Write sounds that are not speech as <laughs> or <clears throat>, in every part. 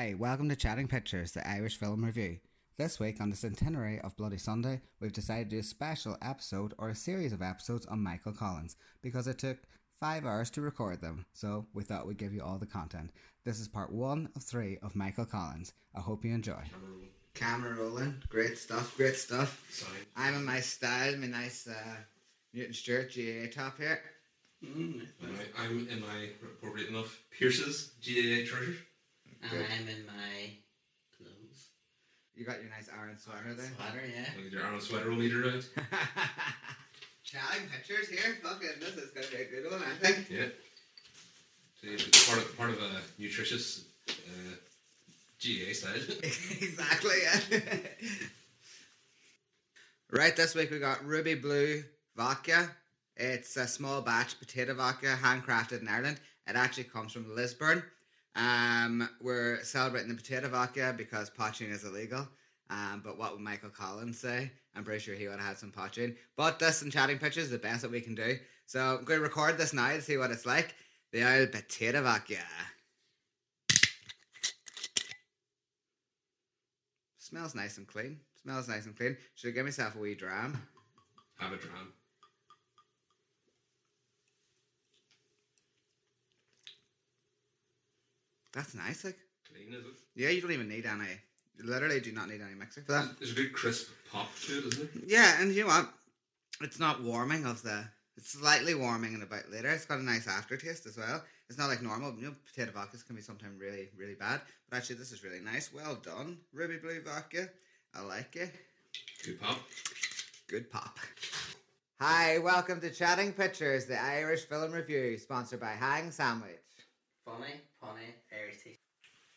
Hi, welcome to Chatting Pictures, the Irish film review. This week, on the centenary of Bloody Sunday, we've decided to do a special episode or a series of episodes on Michael Collins because it took five hours to record them, so we thought we'd give you all the content. This is part one of three of Michael Collins. I hope you enjoy. Camera rolling, great stuff, great stuff. Sign. I'm in my style, my nice uh, Newton Stewart GA top here. And I, I'm in my appropriate enough Pierce's GAA treasure. And Good. I'm in my clothes. You got your nice Aran sweater there. Sweater, yeah. Look at your Aran sweater meter out. Chatting pictures here. Fucking this is gonna be a good one, I think. Yeah. So it's part of part of a nutritious uh, GAA style. <laughs> exactly. Yeah. <laughs> right. This week we got Ruby Blue vodka. It's a small batch potato vodka, handcrafted in Ireland. It actually comes from Lisburn. Um, we're celebrating the potato vodka because poitín is illegal. Um, but what would Michael Collins say? I'm pretty sure he would have had some poitín. But this and chatting pictures is the best that we can do. So I'm going to record this now to see what it's like. The old potato vodka. Smells nice and clean. Smells nice and clean. Should I give myself a wee dram? Have a dram. That's nice. Like, Clean is it? yeah, you don't even need any. You literally do not need any mixer for that. There's a good crisp pop to it, isn't it? Yeah, and you know what? It's not warming of the. It's slightly warming in about later. It's got a nice aftertaste as well. It's not like normal. You know, potato vodkas can be sometimes really, really bad. But actually, this is really nice. Well done, Ruby Blue Vodka. I like it. Good pop. Good pop. Hi, welcome to Chatting Pictures, the Irish film review, sponsored by Hang Sandwich. Funny, funny, Irish tea.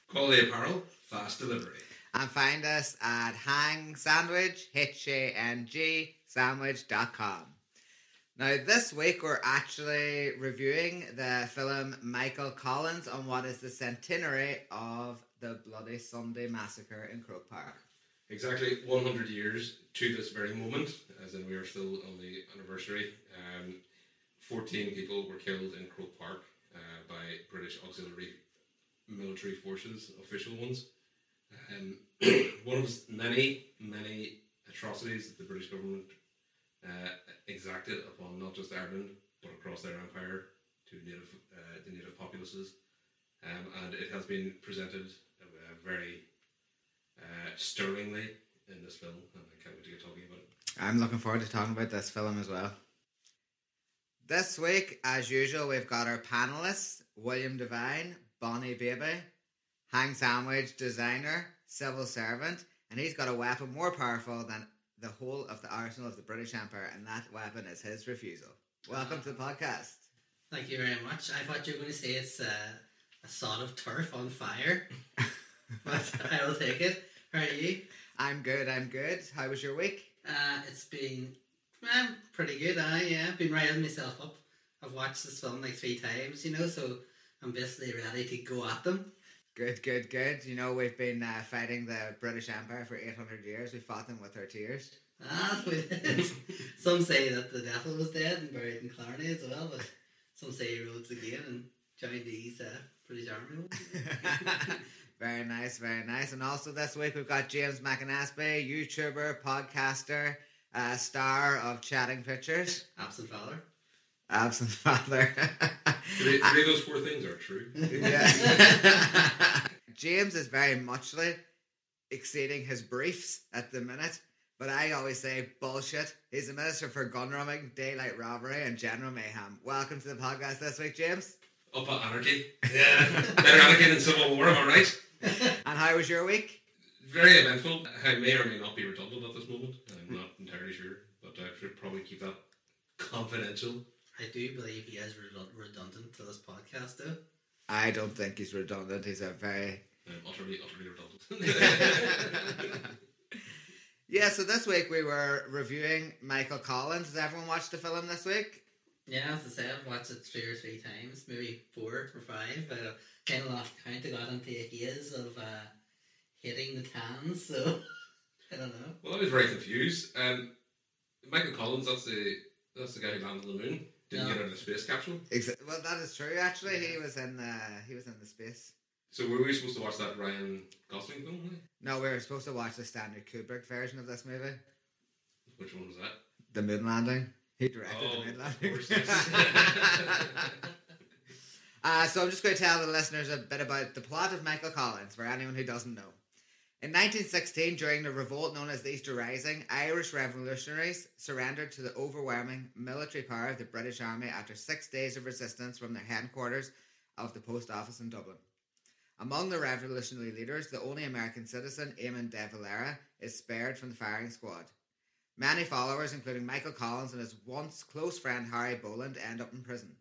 Quality apparel, fast delivery. And find us at Hang Sandwich, H-A-N-G, sandwich.com. Now, this week we're actually reviewing the film Michael Collins on what is the centenary of the Bloody Sunday Massacre in Croke Park. Exactly 100 years to this very moment, as in we are still on the anniversary. Um, 14 people were killed in Croke Park uh, by British auxiliary military forces, official ones. Um, <clears throat> one of many, many atrocities that the British government uh, exacted upon not just Ireland but across their empire to native uh, the native populaces, um, and it has been presented uh, very uh, stirringly in this film, and I can't wait to get talking about it. I'm looking forward to talking about this film as well. This week, as usual, we've got our panelists William Devine, Bonnie Baby, Hang Sandwich designer, civil servant, and he's got a weapon more powerful than the whole of the arsenal of the British Empire, and that weapon is his refusal. Welcome to the podcast. Thank you very much. I thought you were going to say it's uh, a sod of turf on fire, <laughs> but I will take it. How are you? I'm good, I'm good. How was your week? Uh, it's been um, pretty good. I yeah, I've been writing myself up. I've watched this film like three times, you know, so I'm basically ready to go at them. Good, good, good. You know, we've been uh, fighting the British Empire for 800 years. We fought them with our tears. Ah, <laughs> some say that the devil was dead and buried in Clarny as well, but some say he rose again and joined these uh, British Army. <laughs> very nice, very nice. And also this week we've got James McAnaspey, YouTuber, podcaster, uh, star of Chatting Pictures, Absent father. absent father. Three, three of those four things are true. yeah. <laughs> James is very muchly exceeding his briefs at the minute. But I always say bullshit. He's the Minister for Gun Running, Daylight Robbery, and General Mayhem. Welcome to the podcast this week, James. Up at anarchy. Yeah. Better anarchy than civil war, am I right? And how was your week? Very eventful. I may or may not be redundant at this moment. I'm not entirely sure, but I should probably keep that confidential. I do believe he is redundant to this podcast, though. I don't think he's redundant. He's a very I'm utterly, utterly redundant. <laughs> yeah. So this week we were reviewing Michael Collins. Has everyone watched the film this week? Yeah, as I said, I've watched it three or three times, maybe four or five. I kind of lost count. I got into years of uh, hitting the cans, so <laughs> I don't know. well, I was very confused. Um, Michael Collins, that's the that's the guy who landed on the moon. Didn't No. get out of the space capsule. Exa- well, that is true. Actually, he was in the he was in the space. So were we supposed to watch that Ryan Gosling film? No, we were supposed to watch the Stanley Kubrick version of this movie, Which one was that? The Moon Landing. He directed Oh, The moon landing. course, yes. <laughs> uh, so I'm just going to tell the listeners a bit about the plot of Michael Collins for anyone who doesn't know. In 1916, during the revolt known as the Easter Rising, Irish revolutionaries surrendered to the overwhelming military power of the British Army after six days of resistance from their headquarters of the post office in Dublin. Among the revolutionary leaders, the only American citizen, Eamon de Valera, is spared from the firing squad. Many followers, including Michael Collins and his once close friend Harry Boland, end up in prison.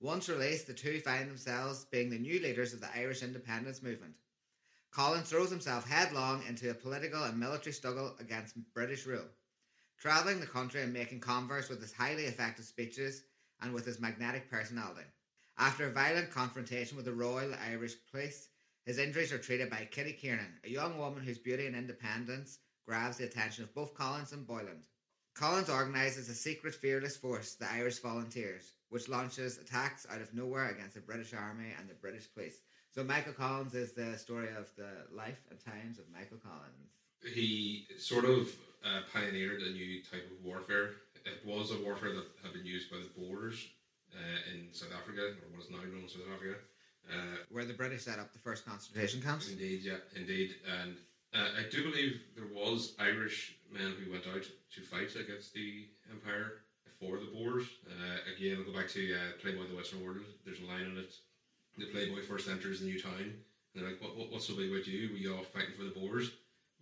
Once released, the two find themselves being the new leaders of the Irish independence movement. Collins throws himself headlong into a political and military struggle against British rule, travelling the country and making converse with his highly effective speeches and with his magnetic personality. After a violent confrontation with the Royal Irish Police, his injuries are treated by Kitty Kiernan, a young woman whose beauty and independence grabs the attention of both Collins and Boland. Collins organises a secret fearless force, the Irish Volunteers, which launches attacks out of nowhere against the British Army and the British police. So Michael Collins is the story of the life and times of Michael Collins. he sort of uh, pioneered a new type of warfare. It was a warfare that had been used by the Boers uh, in South Africa, or what is now known as South Africa. Uh, Where the British set up the first concentration camps. Indeed, yeah, indeed. And uh, I do believe there was Irish men who went out to fight against the Empire for the Boers. Uh, again, I'll go back to uh, Playboy the Western World. There's a line in it. The Playboy first enters the new town. And they're like, what, what, what's so big about you? We all fighting for the Boers.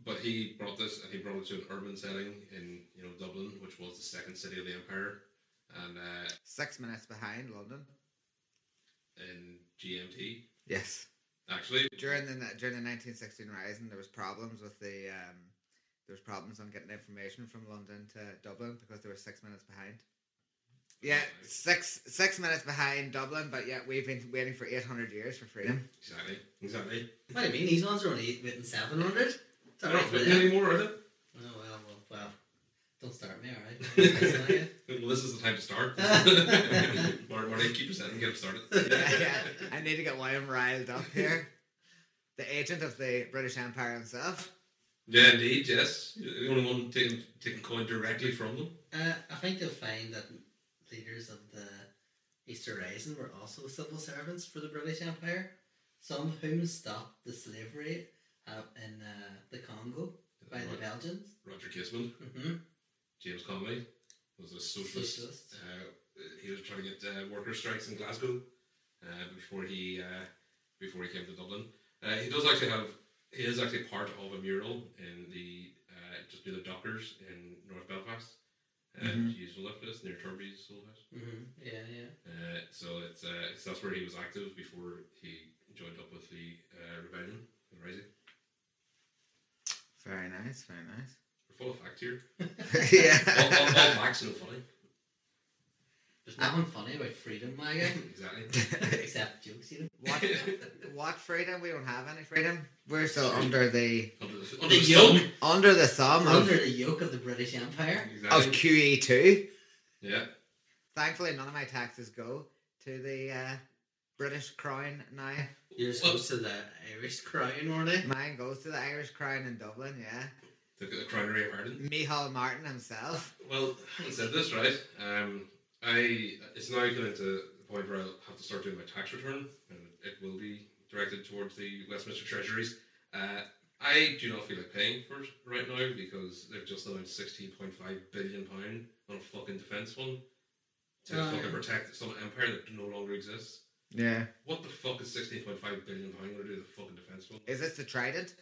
But he brought this, and he brought it to an urban setting in, you know, Dublin, which was the second city of the Empire. And uh, Six minutes behind London. in GMT, Yes. actually, During the during the 1916 rising, there was problems with the um, there was problems on getting information from London to Dublin because they were six minutes behind. Yeah, six six minutes behind Dublin, but yet we've been waiting for 800 years for freedom. exactly, exactly. What do you mean? These ones are only written 700? They're not written anymore, are they? Oh, well, well, well. Don't start me, alright? <laughs> Well, this is the time to start. <laughs> Martin, Marty, keep your set and get him started. <laughs> yeah, yeah. I need to get William riled up here. The agent of the British Empire himself. Yeah, indeed, yes. You're the only one taking, taking coin directly from them. uh, I think they'll find that leaders of the Easter Rising were also civil servants for the British Empire, some of whom stopped the slavery uh, in uh, the Congo by the Belgians. Roger Casement, Mm-hmm. James Conway, was a socialist. Socialist. Uh, he was trying to get uh, worker strikes in Glasgow uh, before he uh, before he came to Dublin. Uh, he does actually have he is actually part of a mural in the uh, just near the Dockers in North Belfast. Uh, Mhm. Hughes will look at near Turby's old house. Mm-hmm. Yeah, yeah. Uh, so it's, uh, it's that's where he was active before he joined up with the uh, rebellion, the Rising. Very nice, very nice. We're full of facts here. yeah. <laughs> <laughs> all, all, all facts and funny. There's nothing funny about freedom, my guy, <laughs> exactly. <laughs> except jokes, you know. what what freedom? We don't have any freedom. We're still under the Under the, The under the yoke. under the thumb We're of, under the yoke of the British Empire. of QE two. yeah. Thankfully, none of my taxes go to the uh, British crown now. You're supposed to the Irish crown, weren't they? Mine goes to the Irish crown in Dublin. Yeah, The, the Crownery of Ireland. Micheál Martin himself. Well, having said this, right? Um, I it's now getting to the point where I'll have to start doing my tax return, and it will be directed towards the Westminster Treasuries. Uh, I do not feel like paying for it right now because they've just announced sixteen point five billion pound on a fucking defence fund to Oh, fucking yeah. protect some empire that no longer exists. Yeah. What the fuck is sixteen point five billion pound going to do to the fucking defence fund? Is this the Trident?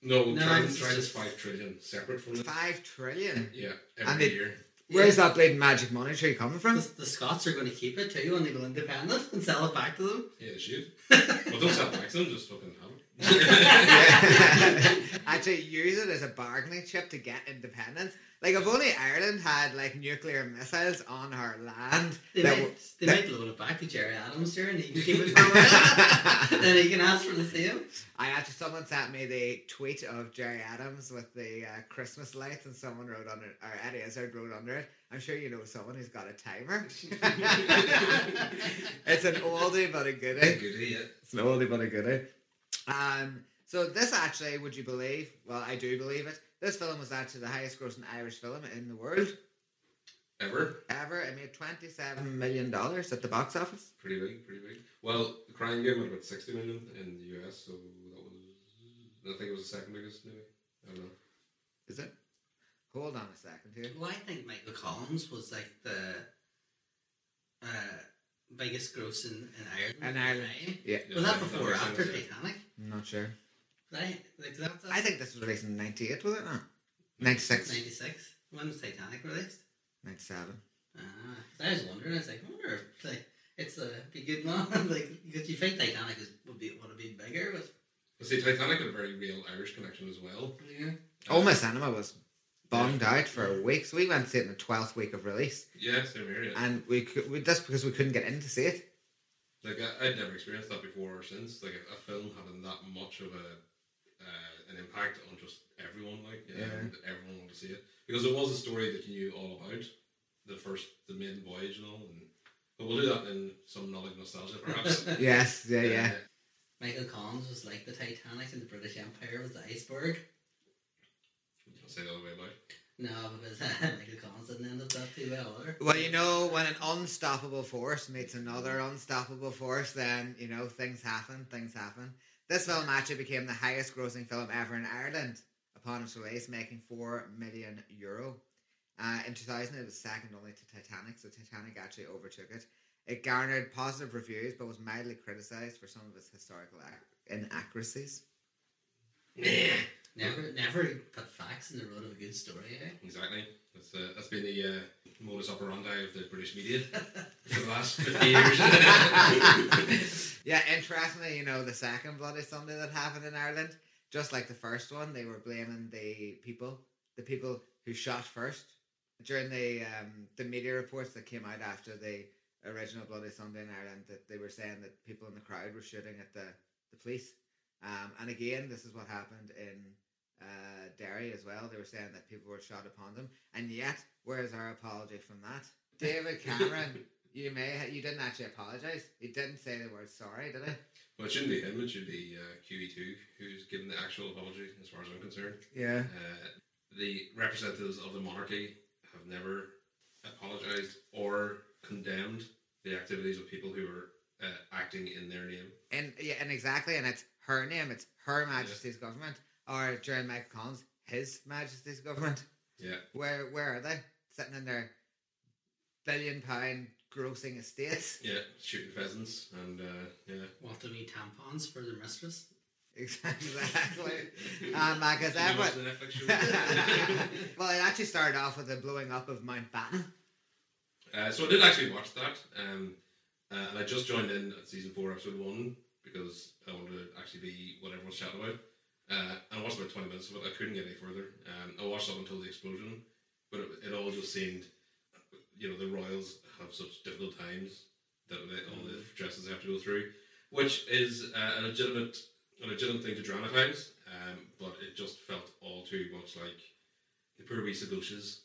No, No, Trident, is Trident's five trillion separate from this. Five trillion. Yeah, And every they- year. Where's that bleeding magic money tree coming from? The, the Scots are going to keep it too when they go independent and sell it back to them. Yeah, they should. <laughs> well, don't sell it back to them, just fucking have it. Yeah. Actually, <laughs> use it as a bargaining chip to get independence. Like, if only Ireland had like nuclear missiles on her land, They that might, w- they that- might loan it back to Gerry Adams here and he can keep it for a while. <laughs> then he can ask for the same. I actually someone sent me the tweet of Gerry Adams with the uh, Christmas lights, and someone wrote under or Eddie Izzard wrote under it. I'm sure you know someone who's got a timer. <laughs> it's an oldie but a goodie. Good, yeah. It's an oldie but a goodie. Um, so this actually, would you believe? Well, I do believe it. This film was actually the highest grossing Irish film in the world Ever? ever. It made twenty seven million dollars at the box office. Pretty big, pretty big. Well, the Crying Game had about 60 million in the US, so that was. I think it was the second biggest, movie. I don't know. Is it? Hold on a second here. Well, I think Michael Collins was like the uh, biggest gross in, in Ireland. In Ireland. time. Yeah, Was that that before or after. Titanic? I'm not sure. I, like that, that's I think this was released in ninety eight, was it not? Ninety six. 96. When was Titanic released? Ninety seven. Ah, 'cause I was wondering. I was like, I wonder if like it's a be good <laughs> one. like, because you think Titanic is would be would have been bigger, but But see, Titanic had a very real Irish connection as well. yeah. Oh, my cinema was bombed out for weeks. We went to see it in the twelfth week of release, Yeah, same here. Yeah. and we could we, that's because we couldn't get in to see it. Like I, I'd never experienced that before or since. Like a, a film having that much of a uh, an impact on just everyone, like Yeah. and everyone wanted to see it because it was a story that you knew all about, the first, the maiden voyage and all. And but we'll do that in some knowledge nostalgia, perhaps. <laughs> Yes, yeah, yeah. Uh, Michael Collins was like the Titanic, and the British Empire was the iceberg. I'll say the other way about. No, because <laughs> Michael Collins didn't end up that too well, either. Well, you know, when an unstoppable force meets another unstoppable force, then you know things happen. Things happen. This film actually became the highest grossing film ever in Ireland upon its release, making four million euro. Uh, in 2000, it was second only to Titanic, so Titanic actually overtook it. It garnered positive reviews, but was mildly criticized for some of its historical ac- inaccuracies. Never, never put facts in the road of a good story. Eh? Exactly. That's uh, that's been the uh, modus operandi of the British media <laughs> for the last fifty years. <laughs> yeah, interestingly, you know, the second Bloody Sunday that happened in Ireland, just like the first one, they were blaming the people, the people who shot first. During the um, the media reports that came out after the original Bloody Sunday in Ireland, that they were saying that people in the crowd were shooting at the, the police. Um, and again, this is what happened in uh, Derry as well. They were saying that people were shot upon them. And yet, where's our apology from that? David <laughs> Cameron, you may ha- you didn't actually apologize. He didn't say the word sorry, did he? well, it shouldn't be him. It should be uh, QE2 who's given the actual apology, as far as I'm concerned. Yeah. Uh, the representatives of the monarchy have never apologized or condemned the activities of people who are uh, acting in their name. And yeah, and exactly, and it's her name. It's Her Majesty's government, or during Michael Collins, His Majesty's government. Yeah. Where where are they sitting in their billion pound grossing estates? <laughs> Yeah, shooting pheasants and uh, yeah. What to be tampons for their mistress? exactly. Um, because Did you watch everyone. the Netflix <laughs> show? well, it actually started off with the blowing up of Mountbatten. Uh, so I did actually watch that, um, uh, and I just joined in at season four, episode one, because I wanted to actually be what everyone's chatting about. Uh, and I watched about twenty minutes of it. I couldn't get any further. Um, I watched up until the explosion, but it, it all just seemed, you know, the royals have such difficult times that they, all the stresses they have to go through, which is uh, a legitimate, a legitimate thing to dramatize. Um, but it just felt all too much like the poor wee Sagoshes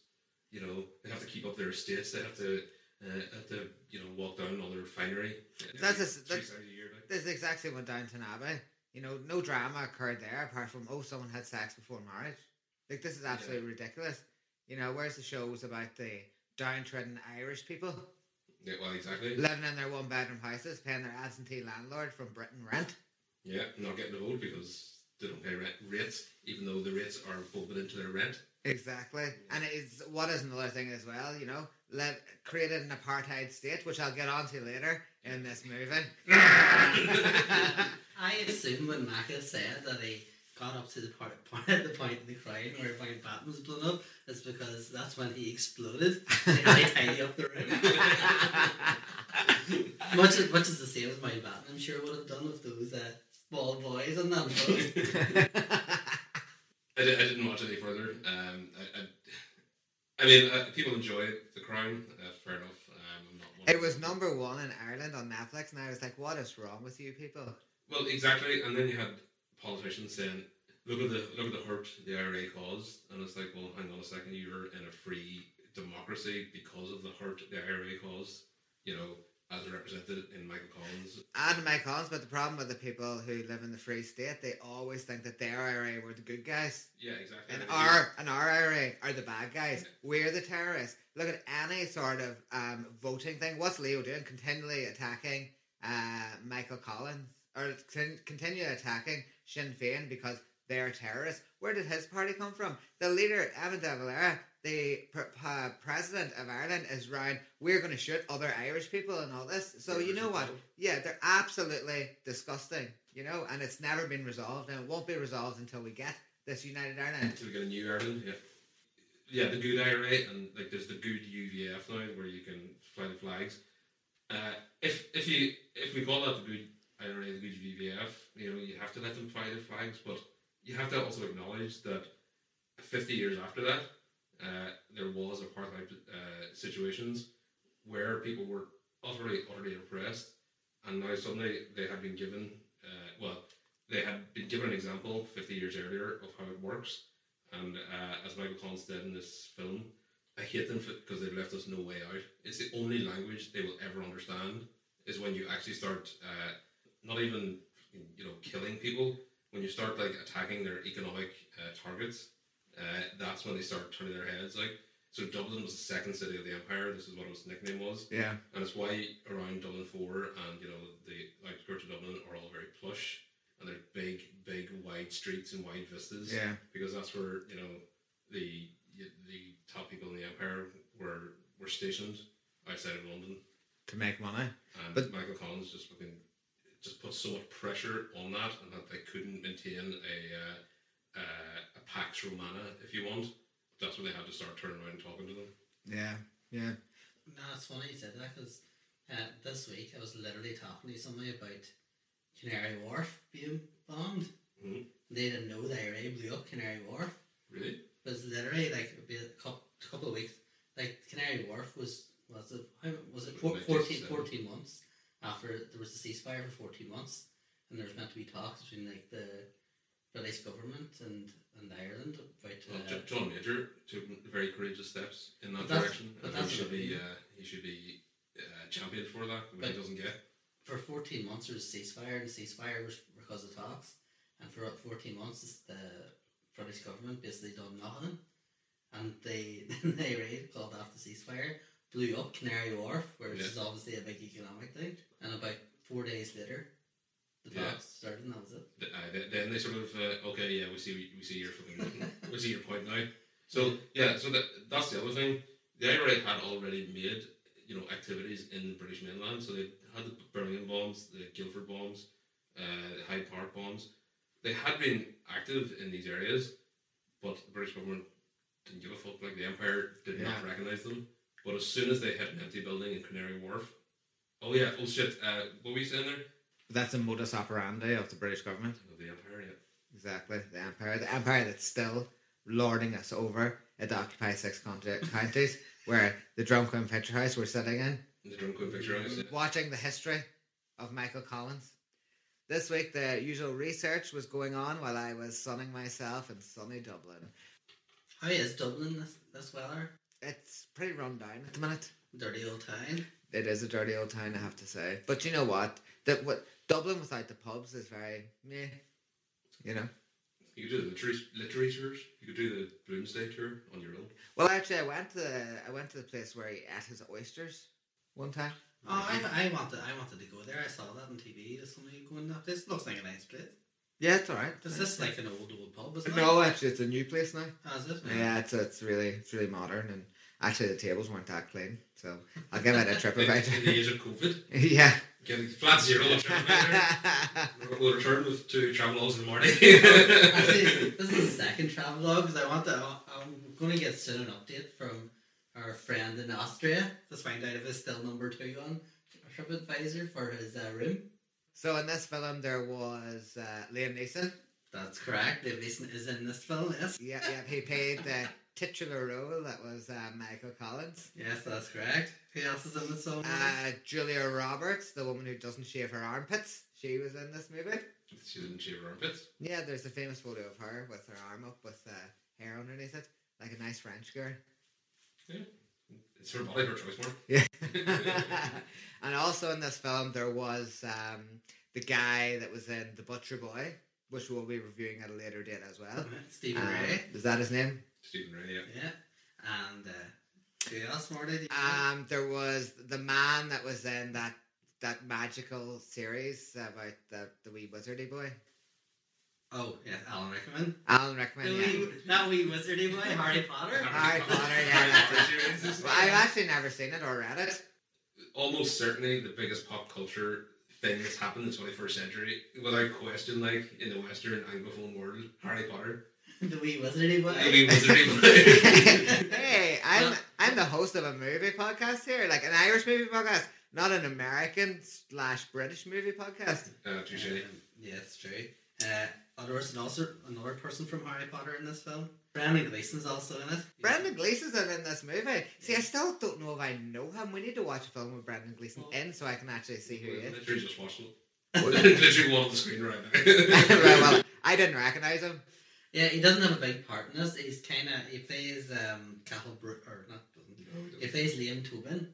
you know, they have to keep up their estates. They have to uh, have to you know walk down all their finery. That's a- that's- times a year. Like. This is exactly what Downton Abbey. You know, no drama occurred there apart from oh, someone had sex before marriage. Like this is absolutely ridiculous. You know, where's the shows about the downtrodden Irish people Yeah, well, exactly. living in their one bedroom houses, paying their absentee landlord from Britain rent? Yeah, not getting vote because they don't pay rent rates, even though the rates are folded into their rent. Exactly. And it is what is another thing as well, you know, let created an apartheid state, which I'll get onto later in this movie. <laughs> <laughs> I assume when Maka said that he got up to the part, <laughs> part the point in the crowd where Mountbatten was blown up, it's because that's when he exploded. They had to tidy up the room. <laughs> much, as, much as the same as Mountbatten, I'm sure would have done with those uh, small boys on that boat. <laughs> I, did, I didn't watch any further. Um, I, I, I mean, uh, people enjoy The Crown. Uh, fair enough. Um, I'm not it was number one in Ireland on Netflix, and I was like, what is wrong with you people? Well, exactly. And then you had politicians saying, "Look at the look at the hurt the IRA caused," and it's like, well, hang on a second. You're in a free democracy because of the hurt the IRA caused. You know, as represented in Michael Collins. And Mike Collins, but the problem with the people who live in the Free State, they always think that their IRA were the good guys. Yeah, exactly. And And our and our IRA are the bad guys. We're the terrorists. Look at any sort of um, voting thing. What's Leo doing? Continually attacking uh, Michael Collins or continue attacking Sinn Féin because they're terrorists. Where did his party come from? The leader, Eamon De Valera, the pr- uh, president of Ireland, is round. We're going to shoot other Irish people and all this. So you know what? Yeah, they're absolutely disgusting. You know, and it's never been resolved, and it won't be resolved until we get this United Ireland. Until we get a new Ireland, yeah. Yeah, the good IRA and like there's the good UVF now where you can fly the flags. Uh, if if you if we call that the good Good UVF, you know, you have to let them fly their flags, but you have to also acknowledge that 50 years after that, uh, there was apartheid uh, situations where people were utterly, utterly oppressed, and now suddenly they had been given, uh, well, they had been given an example 50 years earlier of how it works, and uh, as Michael Collins said in this film, I hate them because they've left us no way out. It's the only language they will ever understand is when you actually start uh, not even you know killing people. When you start like attacking their economic uh, targets, uh, that's when they start turning their heads. Like so, Dublin was the second city of the empire. This is what its nickname was, Yeah. and it's why around Dublin Four and you know the outskirts of Dublin are all very plush and they're big, big, wide streets and wide vistas Yeah. because that's where you know the the top people in the empire were were stationed outside of London, To make money. and But- Michael Collins just fucking just put so much pressure on that, and that they couldn't maintain a uh, uh, a pax romana, if you want. That's when they had to start turning around and talking to them. Yeah. Yeah. No, it's funny you said that because uh, this week I was literally talking to somebody about Canary Wharf being bombed. Mhm. They didn't know the IRA blew up Canary Wharf. Really? It was literally like it'd be a couple, couple of weeks. Like Canary Wharf was was it how was it four, Like 14, 14 months after there was a ceasefire for fourteen months, and there's meant to be talks between like the British government and and Ireland about. Uh, Jo- John Major took very courageous steps in that direction, but and he should be uh, he should be uh, championed for that, but, he doesn't get. for 14 months there was a ceasefire and the ceasefire was because of talks and for 14 months the British government basically done nothing and they <laughs> they raid called off the ceasefire blew up Canary Wharf which Yeah. is obviously a big economic thing and about four days later the Yeah. talks started and that was it Th- uh, then they sort of uh, okay, yeah, we see we see your fucking <laughs> we see your point now. So yeah, so that that's the other thing. The IRA had already made you know activities in the British mainland. So they had the Birmingham bombs, the Guildford bombs, uh, the Hyde Park bombs. They had been active in these areas, but the British government didn't give a fuck. Like the Empire did not recognise them. But as soon as they hit an empty building in Canary Wharf, oh yeah, oh shit, uh, what were you saying there? That's a modus operandi of the British government. Of the Empire, yeah. Exactly. The empire. The empire that's still lording us over. It occupies six conti- <laughs> counties where the Drumcombe Picture House we're sitting in. The Drum Queen Picture House. yeah. watching the history of Michael Collins. This week, the usual research was going on while I was sunning myself in sunny Dublin. how is Dublin this, this weather It's pretty run down at the minute. dirty old town It is a dirty old town, I have to say. But you know what? That what Dublin without the pubs is very meh. You know. You could do the literary, literary tours. You could do the Bloomsday tour on your own. Well, actually, I went to the I went to the place where he ate his oysters one time. oh I, I wanted I wanted to go there I saw that on TV there's somebody going that place looks like a nice place Yeah, it's alright. is this like an old old pub is it No, actually, it's a new place now. oh, is it Yeah, it's it's really it's really modern and actually the tables weren't that clean, so I'll give it a trip In, in the about. age of COVID, yeah. getting flat zero. <laughs> We'll- We'll return with to Travelodge in the morning. <laughs> Actually, this is the second travelogue because I want to. I'm going to get soon an update from our friend in Austria to find out if it's still number two on TripAdvisor for his uh, room. so in this film there was uh, Liam Neeson. That's correct. Liam Neeson is in this film. Yes. Yeah, yeah, he played the titular role that was uh, Michael Collins. Yes, that's correct. Who else is in this film? Uh, Julia Roberts, the woman who doesn't shave her armpits, she was in this movie. she didn't shave her armpits. Yeah, there's a famous photo of her with her arm up with uh, hair underneath it, like a nice French girl. Yeah. It's her body, her choice, Mark. Yeah. <laughs> and also in this film, there was um, the guy that was in The Butcher Boy, which we'll be reviewing at a later date as well. <laughs> Stephen Uh, Ray. Is that his name? Stephen Rea, yeah. Yeah. And uh, who else, Marty? do you know? Um, there was the man that was in that that magical series about the, the wee wizardy boy. oh, yes, Alan Rickman. Alan The Rickman, yeah. wee, that wee wizardy boy, Harry Potter. Harry Potter, yeah, that's <laughs> it. Well, I've actually never seen it or read it. Almost certainly the biggest pop culture thing that's happened in the 21st century, without question, like in the Western Anglophone world, Harry Potter. <laughs> the wee wizardy boy. The wee wizardy boy. <laughs> hey, I'm Well- I'm the host of a movie podcast here, like an Irish movie podcast, not an American slash British movie podcast. uh, touche. Um, yeah, it's true. Uh, there was also another person from Harry Potter in this film. Brendan Gleeson's also in it. Brendan Gleeson's in in this movie. See, I still don't know if I know him. We need to watch a film with Brendan Gleeson Well- in so I can actually see who he is. Literally just watched it. <laughs> <laughs> Literally one on the screen right now. <laughs> right, well, I didn't recognize him. Yeah, he doesn't have a big part in this. He's kind of he plays um Cathal Br- or not doesn't. He plays Liam Tobin.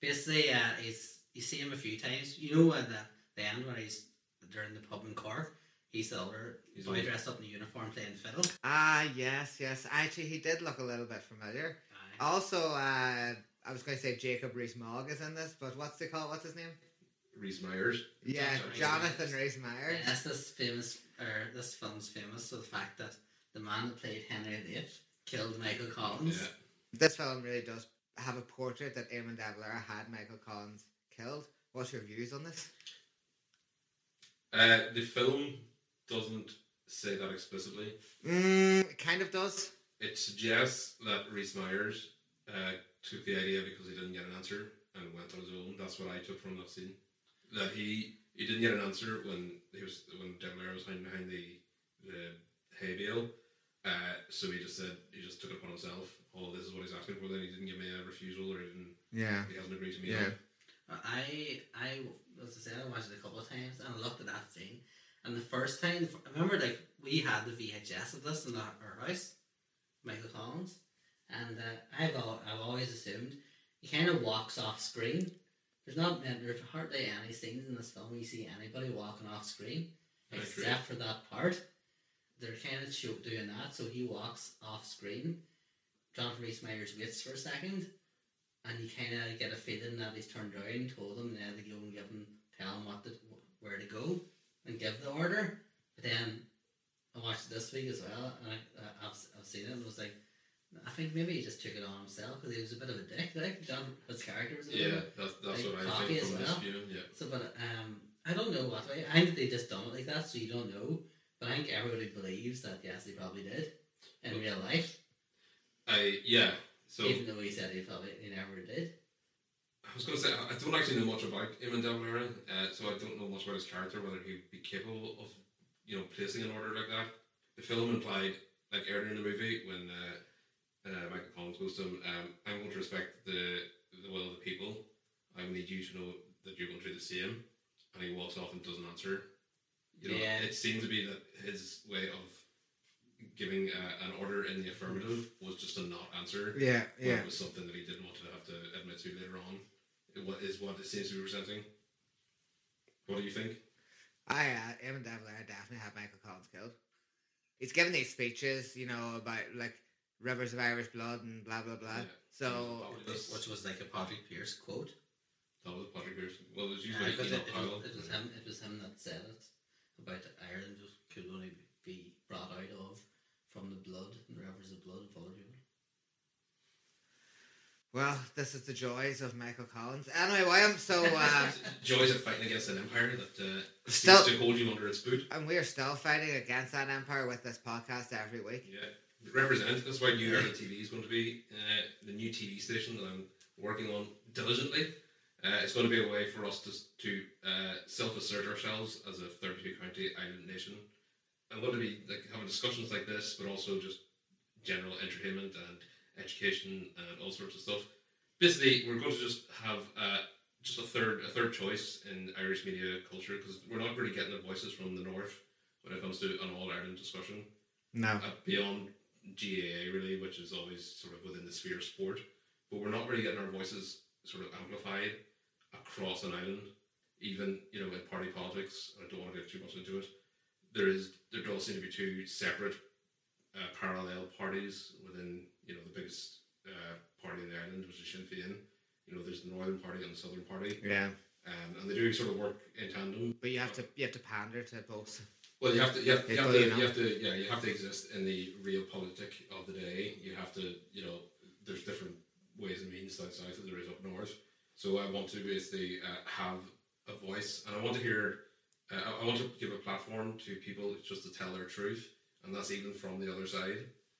Basically, uh, he's you see him a few times. You know at the, the end where he's during the pub in Cork. He's the older He's boy dressed up in the uniform playing the fiddle. Ah, yes, yes. Actually, he did look a little bit familiar. Aye. Also, uh, I was going to say Jacob Rees-Mogg is in this, but what's they call? What's his name? Rhys Meyers. Yeah, Jonathan Jonathan Rhys Rhys-Meyers. Yes, this famous or this film's famous for the fact that the man that played Henry VIII killed Michael Collins. Yeah. This film really does have a portrait that Eamon de Valera had Michael Collins killed. What's your views on this? Uh, the film doesn't say that explicitly. Mm, it kind of does. It suggests that Rhys Meyers uh, took the idea because he didn't get an answer and went on his own. That's what I took from that scene. That he he didn't get an answer when he was when De was hiding behind the the hay bale. Uh, so he just said he just took it upon himself. Oh, this is what he's asking for. Then he didn't give me a refusal or he didn't. Yeah. He hasn't agreed to me. Yeah. Uh, I I as I said I watched it a couple of times and I looked at that scene and the first time I remember like we had the VHS of this in our, our house, Michael Collins, and uh, I've al- I've always assumed he kind of walks off screen. There's not many, there's hardly any scenes in this film where you see anybody walking off screen except for that part. They're kind of doing that, so he walks off screen. Jonathan Rhys Meyers waits for a second, and you kind of get a feeling that he's turned around, and told him, and then they go and give him, tell him what to, where to go, and give the order. But then I watched it this week as well, and I, uh, I've, I've seen it, and was like, I think maybe he just took it on himself because he was a bit of a dick. Like John, his character was a bit. Yeah, Of a, that's, that's Like what I think as from well. viewing. Yeah. so, but um, I don't know what way. I think they just done it like that, so you don't know. But I think everybody believes that yes, he probably did in real life, I yeah. So even though he said he probably he never did. I was going to say I don't actually know much about Eamon De Valera, uh, so I don't know much about his character, whether he'd be capable of, you know, placing an order like that. The film implied, like earlier in the movie, when uh, uh, Michael Collins goes to him, um, I'm going to respect the the will of the people. I need you to know that you're going to do the same. And he walks off and doesn't answer. You know, Yeah. it seemed to be that his way of giving uh, an order in the affirmative was just a not answer. Yeah, yeah. it was something that he didn't want to have to admit to later on. It wa- is what it seems to be presenting. What do you think? I, uh, Eamon de Valera definitely had Michael Collins killed. He's giving these speeches, you know, about like rivers of Irish blood and blah blah blah. Yeah. So This- Which was like a Patrick Pearse quote. That was Patrick Pearse. Well, it was Yeah, usually because it, Enoch it, was, it was him. It was him that said it about Ireland just could only be brought out of from the blood, the rivers of blood of other people. Well, this is the joys of Michael Collins. Anyway, William. So uh, <laughs> Joys of fighting against an empire that uh, Still- seems to hold you under its boot. and we are still fighting against that empire with this podcast every week. Yeah. Represent. That's why New Ireland TV is going to be uh, the new TV station that I'm working on diligently. Uh, it's going to be a way for us to, to uh, self-assert ourselves as a 32 county island nation. I'm going to be like having discussions like this, but also just general entertainment and education and all sorts of stuff. Basically, we're going to just have uh, just a third a third choice in Irish media culture because we're not really getting the voices from the north when it comes to an all Ireland discussion No. uh, beyond GAA really, which is always sort of within the sphere of sport. but we're not really getting our voices sort of amplified across an island. Even you know in party politics, I don't want to get too much into it. There is there does seem to be two separate uh, parallel parties within you know the biggest uh, party in Ireland, island, which is Sinn Féin. You know, there's the Northern Party and the Southern Party, Yeah, um, and they do sort of work in tandem. but you have to you have to pander to both. Well, you have to, you have, you have to, you know. you have to, yeah, you have to exist in the real politic of the day. You have to, you know, there's different ways and means down south as there is up north. So I want to basically uh, have a voice, and I want to hear, uh, I- want to give a platform to people just to tell their truth, and that's even from the other side.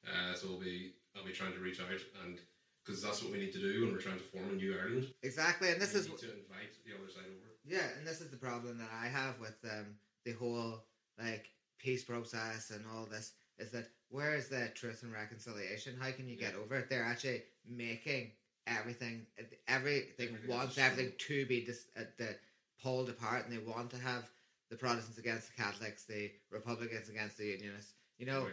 Uh, so I'll be, I'll be trying to reach out, and because that's what we need to do when we're trying to form a new Ireland. Exactly, and this we is to invite the other side over. Yeah, and this is the problem that I have with um, the whole like peace process and all this is that where is the truth and reconciliation? How can you get over it? They're actually making everything, everything Everything wants everything to be dis- uh, the pulled apart, and they want to have the Protestants against the Catholics, the Republicans against the Unionists. You know,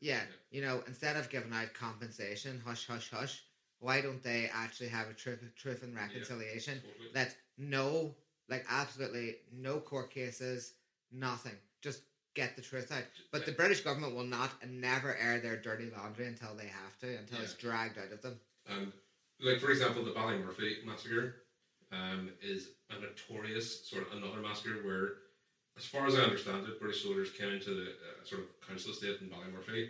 yeah, you know, instead of giving out compensation, hush, hush, hush, why don't they actually have a truth, truth and reconciliation? Totally. that no, like absolutely no court cases, nothing. Just get the truth out. But the British government will not and never air their dirty laundry until they have to, until it's dragged out of them. And like for example, the Ballymurphy massacre um, is a notorious sort of another massacre where, as far as I understand it, British soldiers came into the uh, sort of council estate in Ballymurphy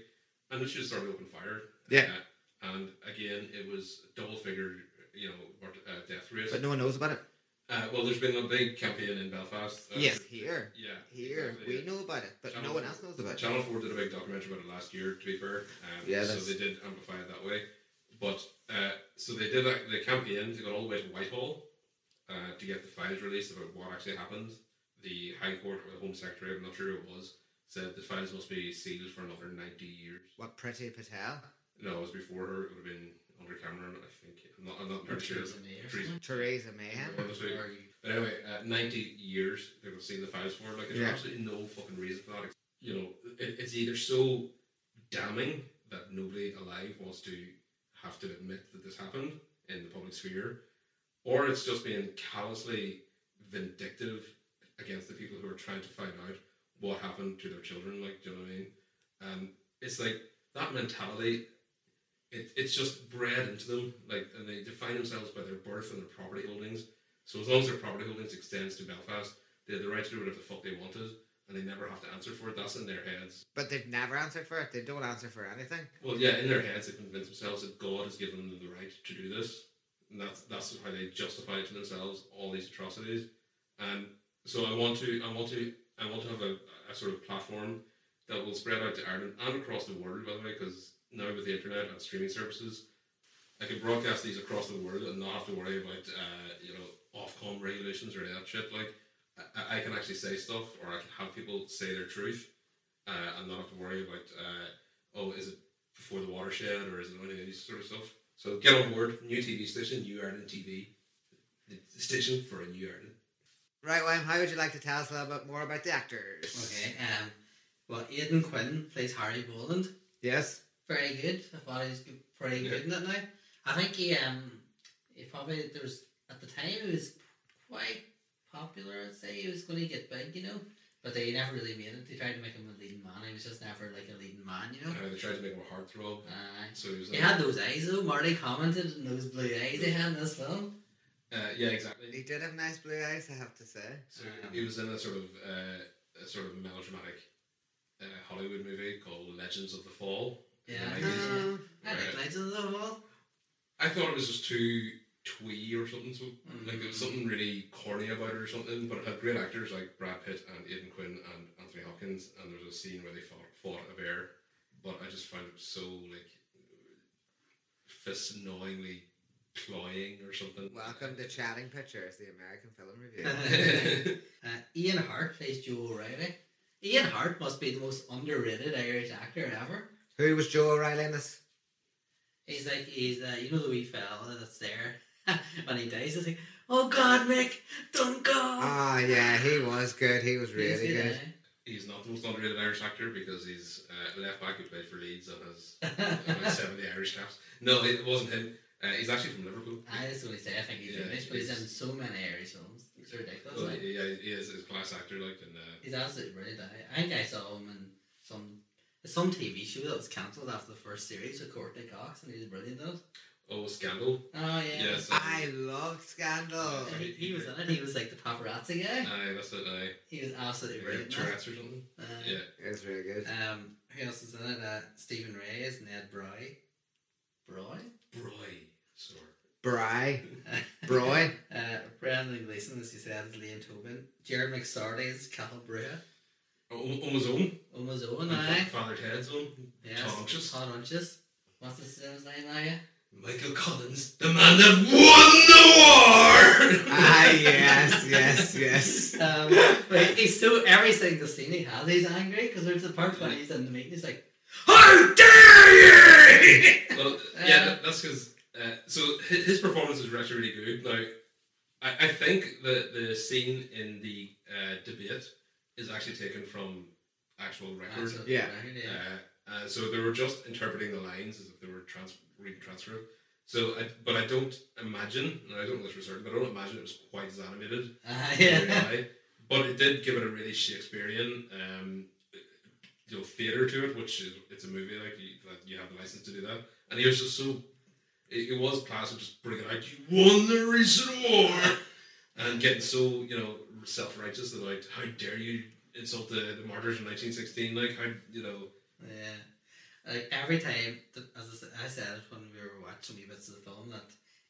and literally just started open fire. Yeah. Uh, and again, it was double figure, you know, uh, death rate. But no one knows about it. uh, well, there's been a big campaign in Belfast. uh, yes, here, Yeah. here exactly, we know about it, but Channel no one else knows about it. Channel Four did a big documentary about it last year. To be fair, um, Yeah, so they did amplify it that way. But uh, so they did the campaign. They got all the way to Whitehall uh, to get the files released about what actually happened. The High Court or the Home Secretary, I'm not sure who it was, said the files must be sealed for another ninety years. What Priti Patel, No, it was before her. It would have been under Cameron, I think. I'm not. I'm not Or pretty sure. Theresa May or Theresa- something. Theresa Mayhem. One of the two. Or you- But anyway, uh, 90 years they will see the files for. Like, there's Yeah. absolutely no fucking reason for that. You know, it, it's either so damning that nobody alive wants to have to admit that this happened in the public sphere, or it's just being callously vindictive against the people who are trying to find out what happened to their children. Like, do you know what I mean? Um, it's like that mentality. It, it's just bred into them, like, and they define themselves by their birth and their property holdings. So as long as their property holdings extends to Belfast, they have the right to do whatever the fuck they wanted, and they never have to answer for it. That's in their heads. But they've never answered for it. They don't answer for anything. Well, yeah, in their heads, they convince themselves that God has given them the right to do this, and that's that's how they justify to themselves all these atrocities. And so I want to, I want to, I want to have a, a sort of platform that will spread out to Ireland and across the world, by the way, because now with the internet and streaming services, I can broadcast these across the world and not have to worry about, uh, you know, Ofcom regulations or that shit. Like, I, I can actually say stuff, or I can have people say their truth, uh, and not have to worry about, uh, oh, is it before the watershed or is it any of these sort of stuff. So get on board, new TV station, New Ireland TV, the the station for a New Ireland. Right, William, how would you like to tell us a little bit more about the actors? Okay. Um. Well, Aidan Quinn plays Harry Boland. Yes. Very good. I thought he was good, pretty Yeah. good in it now. I think he um he probably there was at the time he was quite popular. I'd say he was going to get big, you know. But they never really made it. They tried to make him a leading man. He was just never like a leading man, you know. Uh, they tried to make him a heartthrob, Uh, so he was. he like- had those eyes though. Marty commented on those blue eyes he had in this film. Uh, yeah, exactly. He did have nice blue eyes, I have to say. So he was in a sort of uh, a sort of melodramatic uh, Hollywood movie called Legends of the Fall. in the Yeah. 90s. Uh, I like Legends of the Wall. I thought it was just too twee or something. So like there was something really corny about it or something. But it had great actors like Brad Pitt and Aidan Quinn and Anthony Hopkins. And there was a scene where they fought, fought a bear. But I just found it so like fist gnawingly cloying or something. welcome to Chatting Pictures, the American film review. <laughs> Uh, Ian Hart plays Joe O'Reilly. Ian Hart must be the most underrated Irish actor ever. Who was Joe O'Reilly in this? He's like he's uh, you know the wee fella that's there <laughs> when he dies. He's like, "Oh God, Mick, don't go." Ah, yeah, he was good. He was He's really good. eh? He's not the most underrated Irish actor because he's uh, left back who played for Leeds and has <laughs> about 70 Irish caps. No, it wasn't him. Uh, he's actually from Liverpool. I was going to say I think he's Yeah, English, but he's in he's- so many Irish films. It's ridiculous. Well, like. yeah, he is he's a class actor, like, and uh, He's absolutely brilliant. I, I think I saw him in some some TV show that was cancelled after the first series with Courteney Cox, and he was brilliant in it. oh, Scandal. Oh yeah. Yes, uh, I love Scandal. And he, he was in it. He was like the paparazzi guy. Aye, that's it. Aye, He was absolutely yeah, brilliant. in it. Tourette's or something. Uh, Yeah, It's really good. Um, who else is in it? Uh, Stephen Rea is Ned Bry. Bry. Bry. Sorry. Bry. <laughs> Broy. Uh, Brendan Gleeson, as you said, is Liam Tobin. Gerard McSorley is Cathal Brugha. Oh, on his own. Almost Owen, And aye. Father Ted's own. Yes. Tonches. Todd Unches. What's his his name, you? Michael Collins, the man that won the war. <laughs> ah, yes, yes, yes. <laughs> Um, but he's so every single scene he has, he's angry because there's a part when he's in the meeting, he's like, How dare you! <laughs> well, yeah, Yeah. that- that's because. Uh, so his, his performance was actually really good. Now, I, I think the the scene in the uh, debate is actually taken from actual record. "That's Yeah. right, yeah. Uh, uh, so they were just interpreting the lines as if they were trans- reading transcript. So, I, but I don't imagine, and I don't know this for certain, but I don't imagine it was quite as animated. Uh, yeah. But it did give it a really Shakespearean, um, you know, theatre to it, which is it's a movie like you, that you have the license to do that. And he was just so, it, it was classic, just bringing out, you won the recent war, and getting so you know self righteous like, how dare you insult the, the martyrs in 1916? Like how you know. Yeah. Like every time, as I said, when we were watching wee bits of the film, that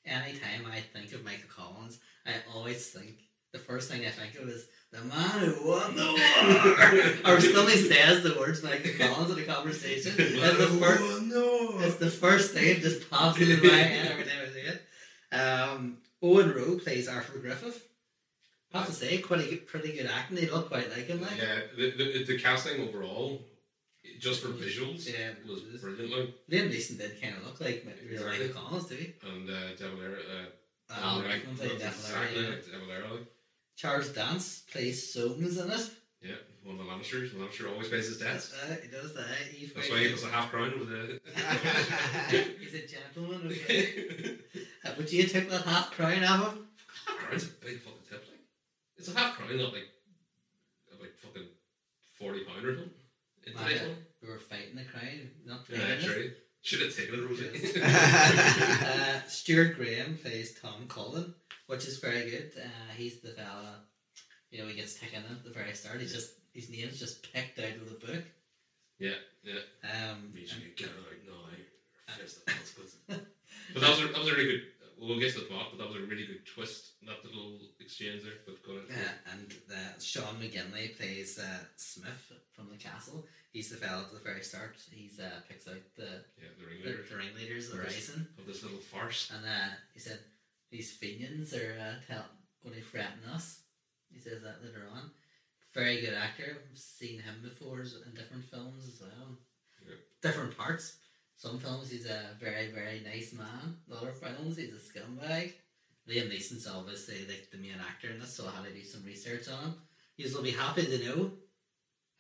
any time I think of Michael Collins, I always think the first thing I think of is the man who won the <laughs> war. or somebody says the words Michael Collins in a conversation. It's the first, Oh, no. it's the first thing that just pops into my <laughs> head every time I see it. Um, Owen Roe plays Arthur Griffith. I have to say, pretty good, pretty good acting. They look quite like him. Like. Yeah, the, the, the casting overall, just for visuals, Yeah, was it was- brilliant. Like, Liam Neeson did kind of look like real Exactly. Michael Collins, did he? and uh, De Valera, uh, Uh, Al Valera, Rickman played that's Death exactly yeah. like De Valera, like. Charles Dance plays Soames in it. Yeah, one of the Lannisters. The Lannister always pays his debts. Uh, he does that. He's That's why he was a half crown with the. <laughs> He's a gentleman. Okay. <laughs> Uh, Would you take that half crown off him? half crown's a big fucking tip, like. It's a half crown, not like about fucking forty pound or something. In today's yeah. We were fighting the crown, not Yeah, playing true. Should have taken it, Rosie. <laughs> uh, Stuart Graham plays Tom Cullen, which is very good. Uh, he's the fella, you know, he gets taken in at the very start. He's just his name's just picked out of the book. yeah, yeah. Um, Means you get it out now. or face the consequences. <laughs> but that was a, that was a really good. Well, we'll get to the plot, but that was a really good twist. That little exchange there. But go ahead. Uh, and uh, Sean McGinley plays uh, Smith from the castle. He's the fella at the very start. He's uh, picks out the Yeah, the the, ringleader the ringleaders of the Of this- rising, of this little farce. and uh, he said these Fenians are uh, tell, going to threaten us. He says that later on. Very good actor. I've seen him before in different films as well. Yeah. Different parts. Some films he's a very very nice man. Other films he's a scumbag. Liam Neeson's obviously like the main actor in this, so I had to do some research on him. You will be happy to know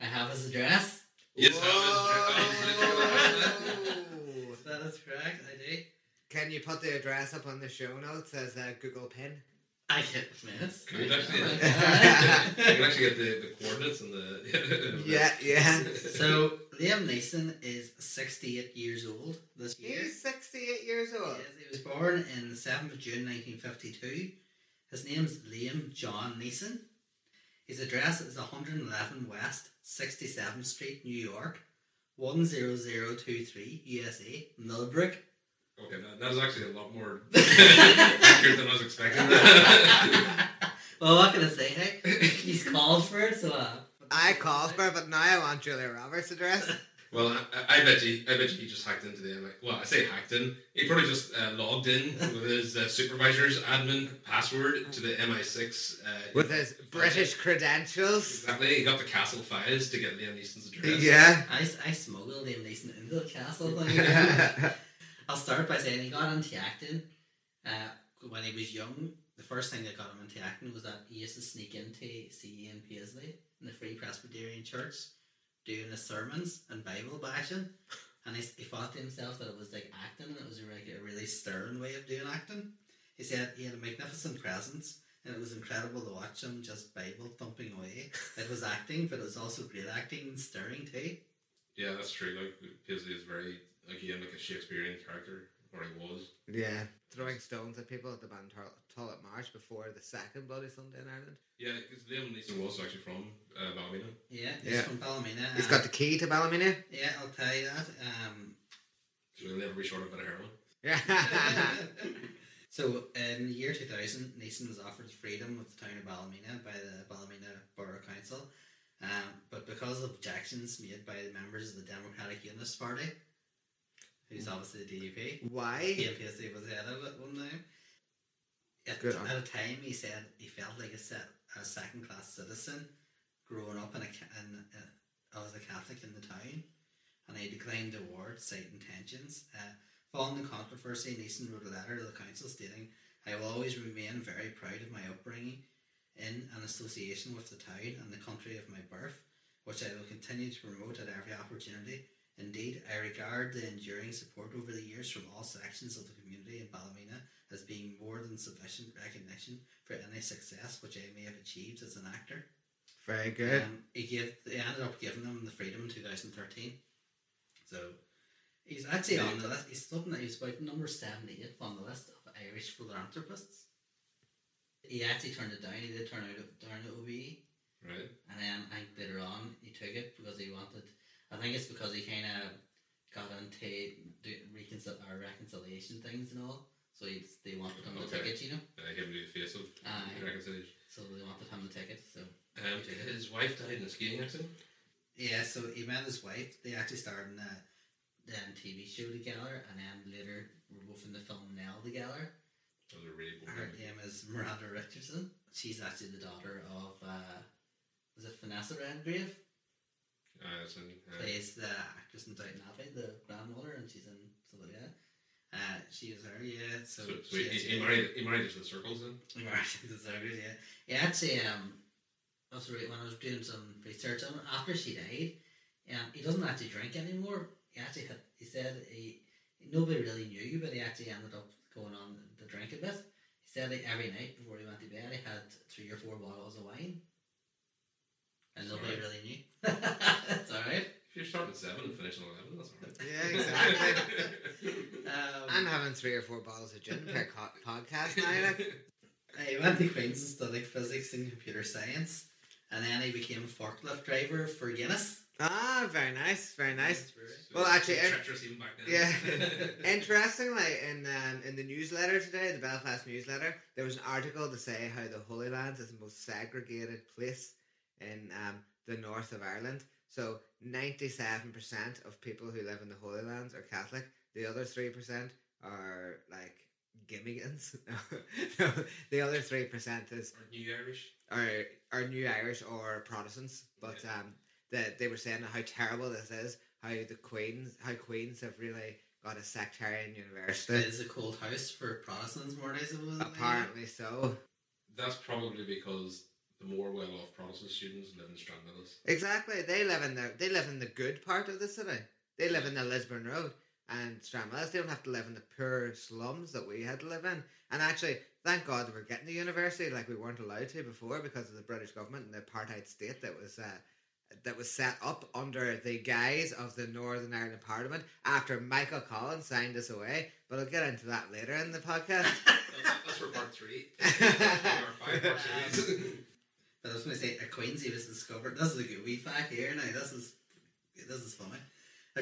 I have his address. Yes, have Whoa. <laughs> That is correct, I do. Can you put the address up on the show notes as a Google pin? I get miss. Can you actually, you can actually get the, the coordinates and the. <laughs> Yeah, yeah. so Liam Neeson is 68 years old this year. He's 68 years old. Yes, he was born in the 7th of June 1952. His name's Liam John Neeson. His address is 111 West 67th Street, New York, 10023, USA, Millbrook. Okay, that, that was actually a lot more <laughs> accurate than I was expecting. <laughs> well, what can I say? Hey, he's called for it, so uh, I called for it, but now I want Julia Roberts' address. <laughs> well, I, I bet you, I bet you he just hacked into the MI. Well, I say hacked in. He probably just uh, logged in with his uh, supervisor's admin password to the MI6. Uh, With his British credentials. Exactly, he got the castle files to get Liam Neeson's address. Yeah. I, I smuggled Liam Neeson into the castle thing. I'll start by saying he got into acting uh, when he was young. The first thing that got him into acting was that he used to sneak into see Ian Paisley in the Free Presbyterian Church doing his sermons and Bible bashing. and he, he thought to himself that it was like acting, and it was like a really stern way of doing acting. He said he had a magnificent presence, and it was incredible to watch him just Bible thumping away. It was acting, but it was also great acting and stirring too. Yeah, that's true. Like Paisley is very again like a Shakespearean character, or he was. Yeah, throwing stones at people at the band Tullett Marsh before the second Bloody Sunday in Ireland. Yeah, because Liam Neeson was actually from uh, Ballymena. Yeah, he's Yeah. from Ballymena. He's uh, got the key to Ballymena. Yeah, I'll tell you that. Um, So he'll never be short of a bit of heroin. Yeah. <laughs> <laughs> so in the year 2000, Neeson was offered freedom of the town of Ballymena by the Ballymena Borough Council, um, but because of objections made by the members of the Democratic Unionist Party, who's obviously the DUP, Why? Ian Paisley was head of it one time. At, Good at a time, he said he felt like a, set, a second class citizen growing up in a, in a, as a Catholic in the town, and he declined the award, citing tensions. Uh, following the controversy, Neeson wrote a letter to the council stating, I will always remain very proud of my upbringing in an association with the town and the country of my birth, which I will continue to promote at every opportunity. Indeed, I regard the enduring support over the years from all sections of the community in Ballymena as being more than sufficient recognition for any success which I may have achieved as an actor. Very good. Um, he gave they ended up giving him the freedom in 2013. So he's actually on the list. He's something that he's about number 78 on the list of Irish philanthropists. He actually turned it down. He did turn out down at OBE. Right. And then I think later on he took it because he wanted. I think it's because he kind of got into do, reconcil- or reconciliation things and all. So he, they wanted him to Okay. take it, you know. Uh, he had to the face of Aye. reconciliation. So they wanted him to take it. So Um, his wife died in a skiing accident. yeah, so he met his wife. They actually starred in a TV show together, and then later we're both in the film Nell together. That was a really Her boring. name is Miranda Richardson. She's actually the daughter of uh, was it Vanessa Redgrave? Uh, in, uh, plays the actress in Downton Abbey, the grandmother, and she's in like. Uh, she is her, yeah. So, so, so he, he married he married into the circles then. he married into the circus, yeah. He actually, um, right, when I was doing some research on it, after she died, um, he doesn't actually drink anymore. He actually had, he said he, nobody really knew, but he actually ended up going on to drink a bit. He said that every night before he went to bed, he had three or four bottles of wine. And <laughs> That's nobody alright. really knew. That's alright. If you're starting at seven and finishing at eleven, that's alright. Yeah, exactly. <laughs> Um, I'm having three or four bottles of gin per co- podcast now. Like. He went to Queen's and studied physics and computer science, and then he became a forklift driver for Guinness. Ah, very nice, very nice. So Well, actually, in- treacherous even back then. Yeah. <laughs> Interestingly, in um, in the newsletter today, the Belfast newsletter, there was an article to say how the Holy Lands is the most segregated place in um, the north of Ireland. So ninety-seven percent of people who live in the Holy Lands are Catholic. The other three percent are like gimmigans. <laughs> no, the other three percent is Or New Irish. are are new Irish or Protestants, but Yeah. um, that they were saying how terrible this is, how the Queens, how Queens have really got a sectarian university. It is a cold house for Protestants more days Apparently so. That's probably because the more well-off Protestant students live in Stranmillis. Exactly. They live in the they live in the good part of the city. They live in the Lisburn Road and Stranmillis. They don't have to live in the poor slums that we had to live in. And actually, thank God we're getting the university like we weren't allowed to before because of the British government and the apartheid state that was uh, that was set up under the guise of the Northern Ireland Parliament after Michael Collins signed us away. But I'll get into that later in the podcast. That's, that's for part three. <laughs> or five part series. <laughs> But I was going to say, Queens he was discovered. This is a good wee fact here now. This is this is funny.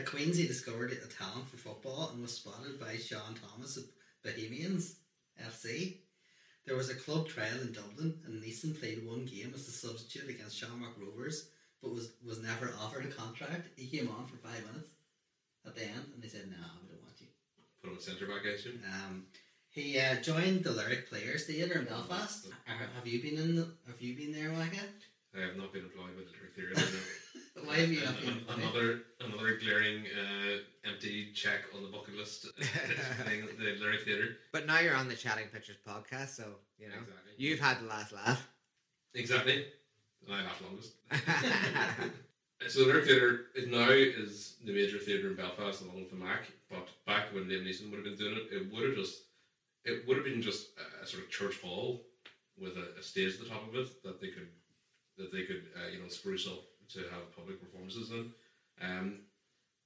Queens he discovered a talent for football and was spotted by Sean Thomas of Bohemians FC. There was a club trial in Dublin, and Neeson played one game as a substitute against Shamrock Rovers, but was was never offered a contract. He came on for five minutes at the end, and they said, "No, we don't want you." Put him centre back, I assume. Um, he uh, joined the Lyric Players Theatre in Belfast. Uh, have you been in? The, have you been there, Micah? I have not been employed by the Lyric Theatre. no. <laughs> Why have you not been? An- an- another another glaring uh, empty check on the bucket list. <laughs> the Lyric Theatre. but now you're on the Chatting Pictures podcast, so you know Exactly. you've had the last laugh. Exactly. I laugh longest. <laughs> So the Lyric Theatre is now is the major theatre in Belfast along with the Mac. But back when Liam Neeson would have been doing it, it would have just it would have been just a, a sort of church hall with a, a stage at the top of it that they could that they could uh, you know spruce up to have public performances in. Um,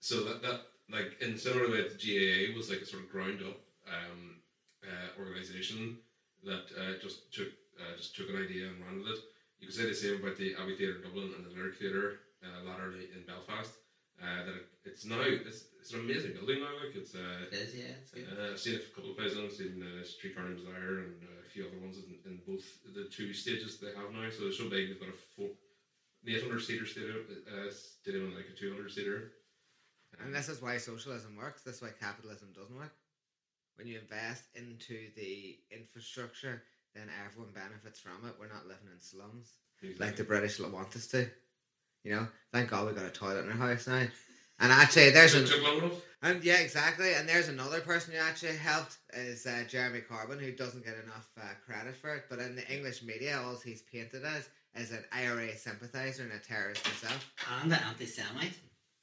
so that that like in similar way, the GAA was like a sort of ground up um, uh, organization that uh, just took uh, just took an idea and ran with it. You could say the same about the Abbey Theatre in Dublin and the Lyric Theatre uh, latterly in Belfast. Uh, that it's now it's, it's an amazing building now. Like it's uh, It is, yeah. It's good. uh, I've seen it a couple of places. I've seen uh, Streetcar Named Desire and uh, a few other ones in, in both the two stages they have now. So they're so big. They've got a four, an 800 seater stadium, uh, stadium and like a 200 seater. And this is why socialism works. This is why capitalism doesn't work. When you invest into the infrastructure, then everyone benefits from it. We're not living in slums like the British want us to. You know, thank God we got a toilet in our house now. And actually, there's It an, took and yeah, exactly. And there's another person who actually helped is uh, Jeremy Corbyn, who doesn't get enough uh, credit for it. But in the English media, all he's painted as is an IRA sympathizer and a terrorist himself. And the anti Semite.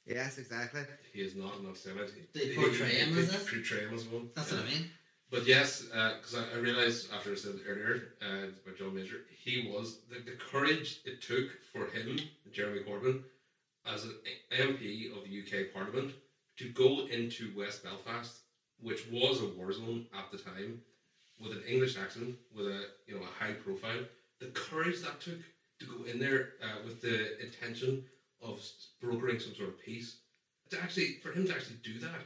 Yes, exactly. He is not an anti-Semite. They portray him as this? Portray him as one. That's Yeah. what I mean. But yes, because I, I realised after I said earlier uh, about John Major, he was the, the courage it took for him, Jeremy Corbyn, as an MP of the UK Parliament, to go into West Belfast, which was a war zone at the time, with an English accent, with a you know a high profile. The courage that took to go in there uh, with the intention of brokering some sort of peace, to actually for him to actually do that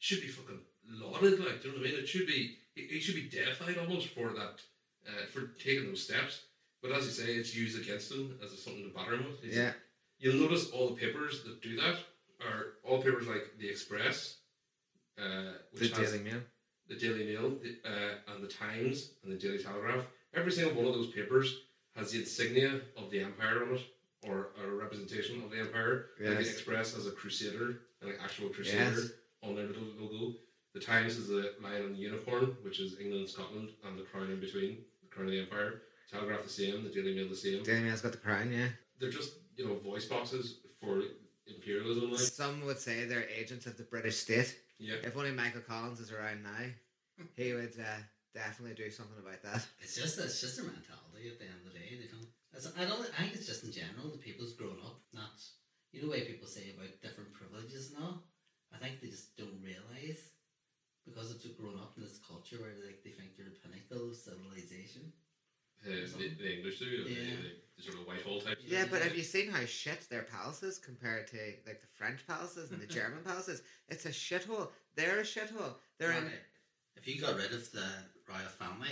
should be fucking lauded. Like, do you know what I mean? It should be he, should be deified almost for that, uh, for taking those steps. But as you say, it's used against him as something to batter him with. It's- Yeah. You'll notice all the papers that do that are all papers like the Express, uh, The which has Daily Mail. the Daily Mail, the, uh, and the Times, and the Daily Telegraph. Every single one of those papers has the insignia of the empire on it, or a representation of the empire. Like Yes. the Express has a crusader, an actual crusader Yes. on their little logo. The Times is the lion and the unicorn, which is England, and Scotland, and the crown in between, the crown of the empire. Telegraph the same, the Daily Mail the same. Daily Mail's got the crown, yeah. They're just you know voice boxes for imperialism, like Some would say they're agents of the British state. yeah. If only Michael Collins is around now, he would uh, definitely do something about that. It's just it's just their mentality at the end of the day. They don't. I don't. I think it's just in general the people's grown up. Not you know the way people say about different privileges and all. I think they just don't realize because they've grown up in this culture where like they think you're the pinnacle of civilization. Uh, the, the English do, the, Yeah. the, the sort of Whitehall type. Yeah, but have you seen how shit their palaces compared to like the French palaces and the <laughs> German palaces? It's a shithole. They're a shithole. They're in. If you got rid of the royal family,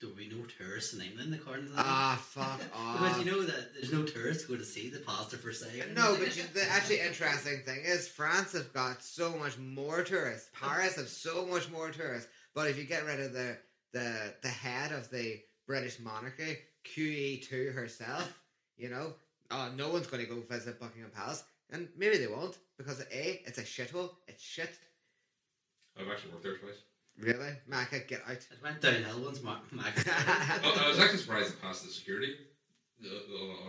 there would be no tourists in England according to that. Ah, fuck <laughs> off. because you know that there's no tourists going to see the Place de Versailles. No, but you, the actually interesting thing is France have got so much more tourists. Paris have so much more tourists. But if you get rid of the the the head of the British monarchy, QE2 herself, you know, oh, no one's going to go visit Buckingham Palace, and maybe they won't because a it's a shithole. It's shit. I've actually worked there twice. Really, Maka, get out. It went downhill once Mark <laughs> Mac. Oh, I was actually surprised it passed the security.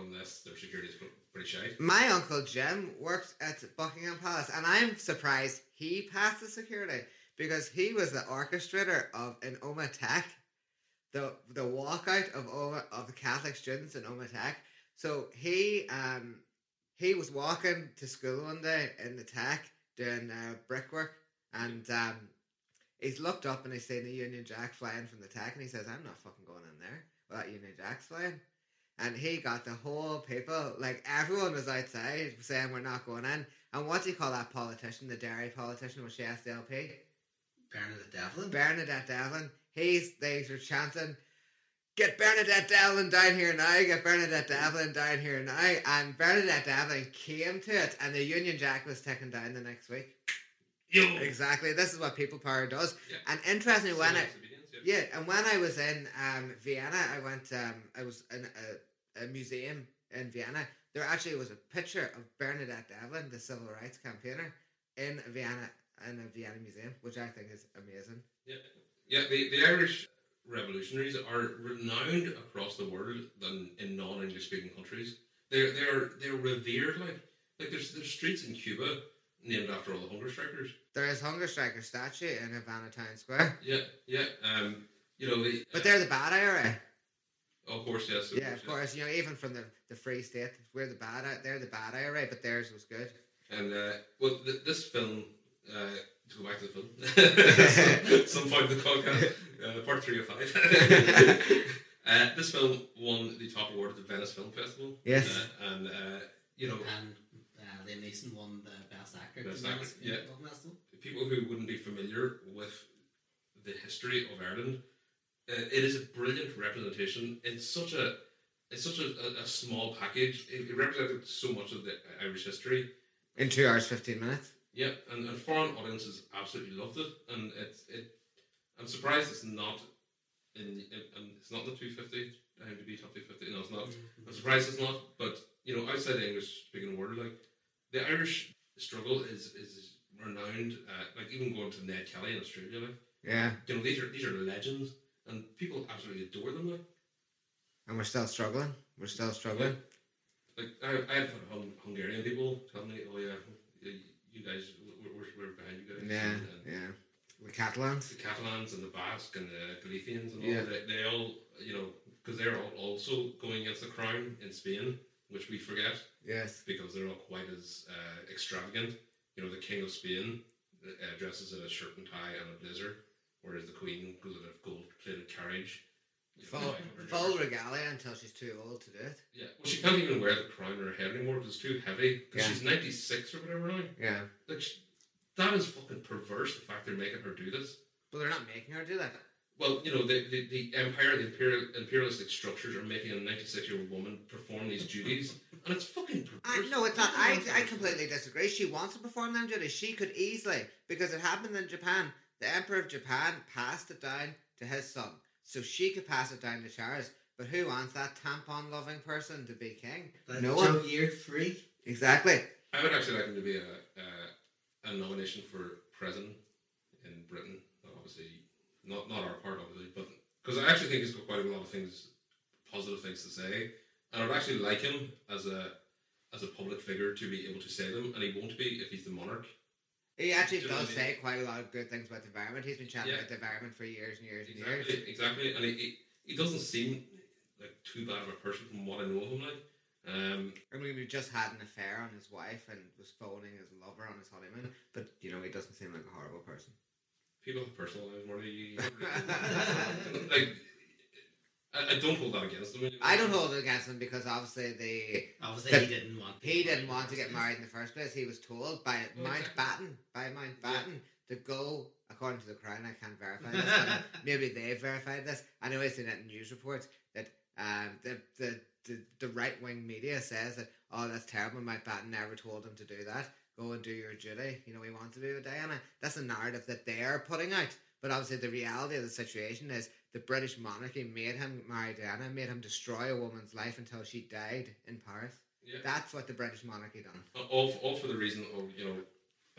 Unless their security is pretty shy. My uncle Jim worked at Buckingham Palace, and I'm surprised he passed the security because he was the orchestrator of an Omagh Tech, the the walkout of Omagh, of the Catholic students in Omagh Tech. So he um he was walking to school one day in the Tech doing uh, brickwork, and um he's looked up and he's seen the Union Jack flying from the Tech, and he says, "I'm not fucking going in there. Well, that Union Jack's flying." and he got the whole people like everyone was outside saying we're not going in. And what do you call that politician, the dairy politician? Was she SDLP? Bernadette Devlin. Bernadette Devlin. He's they were chanting, "Get Bernadette Devlin down here now! Get Bernadette Devlin down here now!" And Bernadette Devlin came to it, and the Union Jack was taken down the next week. Yo! Exactly. This is what people power does. Yeah. And interestingly, when I yeah, and when I was in um, Vienna, I went. Um, I was in a, a museum in Vienna. There actually was a picture of Bernadette Devlin, the civil rights campaigner, in Vienna in a Vienna museum, which I think is amazing. Yeah, yeah. The, the Irish revolutionaries are renowned across the world than in non-English speaking countries. They're they're they're revered. Like Like there's there's streets in Cuba named after all the hunger strikers. There is hunger striker statue in Havana Town Square, Yeah, yeah. Um, you know, the, but they're the bad IRA. of course, yes. Yeah, of course. You know, even from the, the Free State, we're the bad. I- They're the bad IRA, but theirs was good. And uh, well, th- this film. Uh, to go back to the film, some, <laughs> <laughs> some point in the podcast, uh, part three of five. <laughs> uh, this film won the top award at the Venice Film Festival. Yes. Uh, and uh, you know, And uh, Liam Neeson won the best actor. Best actor, the yeah. people who wouldn't be familiar with the history of Ireland, uh, it is a brilliant representation in such a it's such a, a, a small package. It, it represented so much of the Irish history. In two hours, 15 minutes. Yeah, and, and foreign audiences absolutely loved it, and it's it. I'm surprised it's not in, in and it's not the 250 IMDb top 250. No, it's not. I'm surprised it's not. But you know, outside the English speaking world, like the Irish struggle is is renowned. Uh, like even going to Ned Kelly in Australia, like Yeah. you know, these are these are legends, and people absolutely adore them. Like, And we're still struggling. We're still struggling. like I, I have Hung- Hungarian people tell me, "Oh yeah, you you guys, we're, we're, we're behind you guys." Yeah. And, and Yeah. The Catalans. the Catalans and the Basque and the Galicians and all Yeah. they, they all you know because they're all also going against the crown in Spain, which we forget Yes. because they're not quite as uh, extravagant. You know, the king of Spain uh, dresses in a shirt and tie and a blazer, whereas the queen goes in a gold-plated carriage. you know, Full, 500 full regalia until she's too old to do it. Yeah, well, she can't even wear the crown on her head anymore because it's too heavy. Because Yeah. she's ninety six or whatever now. Yeah. Like she, that is fucking perverse. The fact they're making her do this. But they're not making her do that. Well, you know, the, the, the empire, the imperial, imperialistic structures are making a 96 year old woman perform these duties, and it's fucking I, perverse. no, it's not. I, I completely disagree. She wants to perform them duties. She could easily, because it happened in Japan. The Emperor of Japan passed it down to his son. So she could pass it down to Charles. But who wants that tampon loving person to be king? But no Joe one. Year three. Exactly. I would actually like him to be a, a, a nomination for president in Britain. Obviously, not not our part, obviously, but because I actually think he's got quite a lot of things, positive things to say, and I'd actually like him as a as a public figure to be able to say them, and he won't be if he's the monarch. He actually Do does what I mean? say quite a lot of good things about the environment. He's been chatting Yeah. about the environment for years and years and years. exactly, and he, he, he doesn't seem like too bad of a person from what I know of him. Like, um, I mean, he just had an affair on his wife and was phoning his lover on his honeymoon. But, you know, he doesn't seem like a horrible person. People have personal lives, Marty. You, you- <laughs> like, I, I don't hold that against them. I don't hold it against him because obviously the Obviously, But he didn't want. he didn't want to get first married in the first place. He was told by Well, Mount exactly. By Mount Yeah. To go according to the Crown. I can't verify this. but <laughs> maybe they've verified this. I know I've seen it in news reports that um, the the the, the right wing media says that oh that's terrible. Mountbatten never told him to do that. Go and do your duty. You know he wants to be with Diana. That's a narrative that they're putting out. But obviously the reality of the situation is the British monarchy made him marry Diana, made him destroy a woman's life until she died in Paris. Yeah. That's what the British monarchy done. all, all for the reason of you know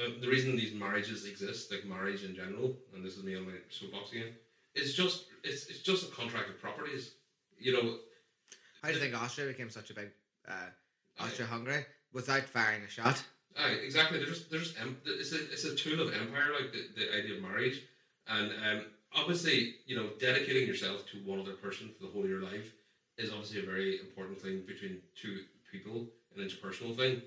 uh, the reason these marriages exist like marriage in general and this is me on my soapbox again it's just it's, it's just a contract of properties you know How do you think Austria became such a big uh, Austria-Hungary without firing a shot? Aye, exactly. They're just, they're just it's a it's a tool of empire, like the, the idea of marriage, and um, obviously, you know, dedicating yourself to one other person for the whole of your life is obviously a very important thing between two people, an interpersonal thing.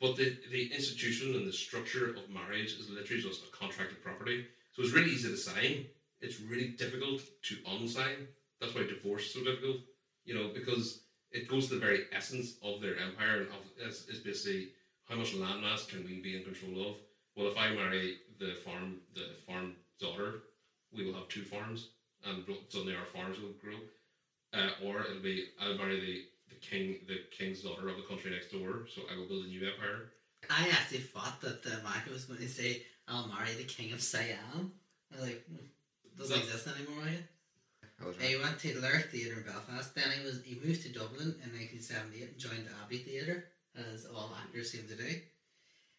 But the the institution and the structure of marriage is literally just a contract of property. So it's really easy to sign. It's really difficult to unsign. That's why divorce is so difficult. You know, because it goes to the very essence of their empire and of is, is basically how much landmass can we be in control of? Well, if I marry the farm, the farm daughter, we will have two farms, and suddenly our farms will grow. Uh, or it'll be I'll marry the, the king, the king's daughter of the country next door, so I will build a new empire. I actually thought that uh, Michael was going to say, "I'll marry the king of Siam." I was like, hmm, doesn't That- exist anymore. Right? I He went to Lyric Theatre in Belfast. Then he was he moved to Dublin in 1978 and joined the Abbey Theatre, as all actors seem to do.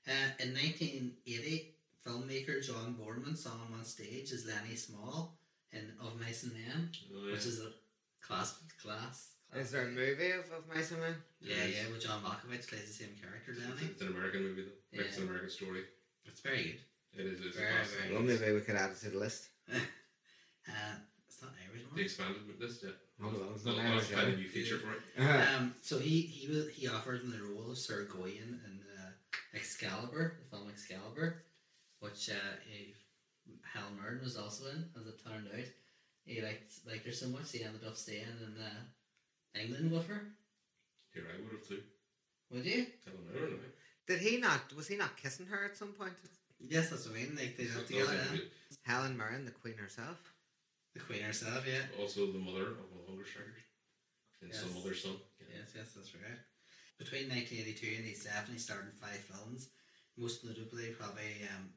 Uh, in 1980, filmmaker John Boorman saw him on stage as Lenny Small in Of Mice and Men, Oh, yeah. which is a class class Is there a movie of, of Mice and Men? Yeah, yeah, with John Malkovich plays the same character, doesn't? It's an American movie though. Like, It's an American story. It's very good. It is. It's a Very, classic. very Well, maybe we could add it to the list. <laughs> Uh, it's not Irish The one. expanded list, yeah. Oh, well, it's Well, not well, Irish, it's kind of new feature for it. Uh, Um, so he he was he offered him the role of Sir Gawain in uh, Excalibur, the film Excalibur, which uh, he, Helen Mirren was also in, as it turned out. He liked liked her so much he ended up staying in uh, England with her. Here I would have too. Would you? I don't know. I don't know. Did he not? Was he not kissing her at some point? Yes, that's what I mean. Like they So lived that together. really yeah. good. Helen Mirren, the Queen herself. The Queen herself, yeah. Also, the mother of all hunger strikers. And some Yes. other son. Yes, yes, that's right. Between 1982 and 87, he starred in five films. Most notably, probably um,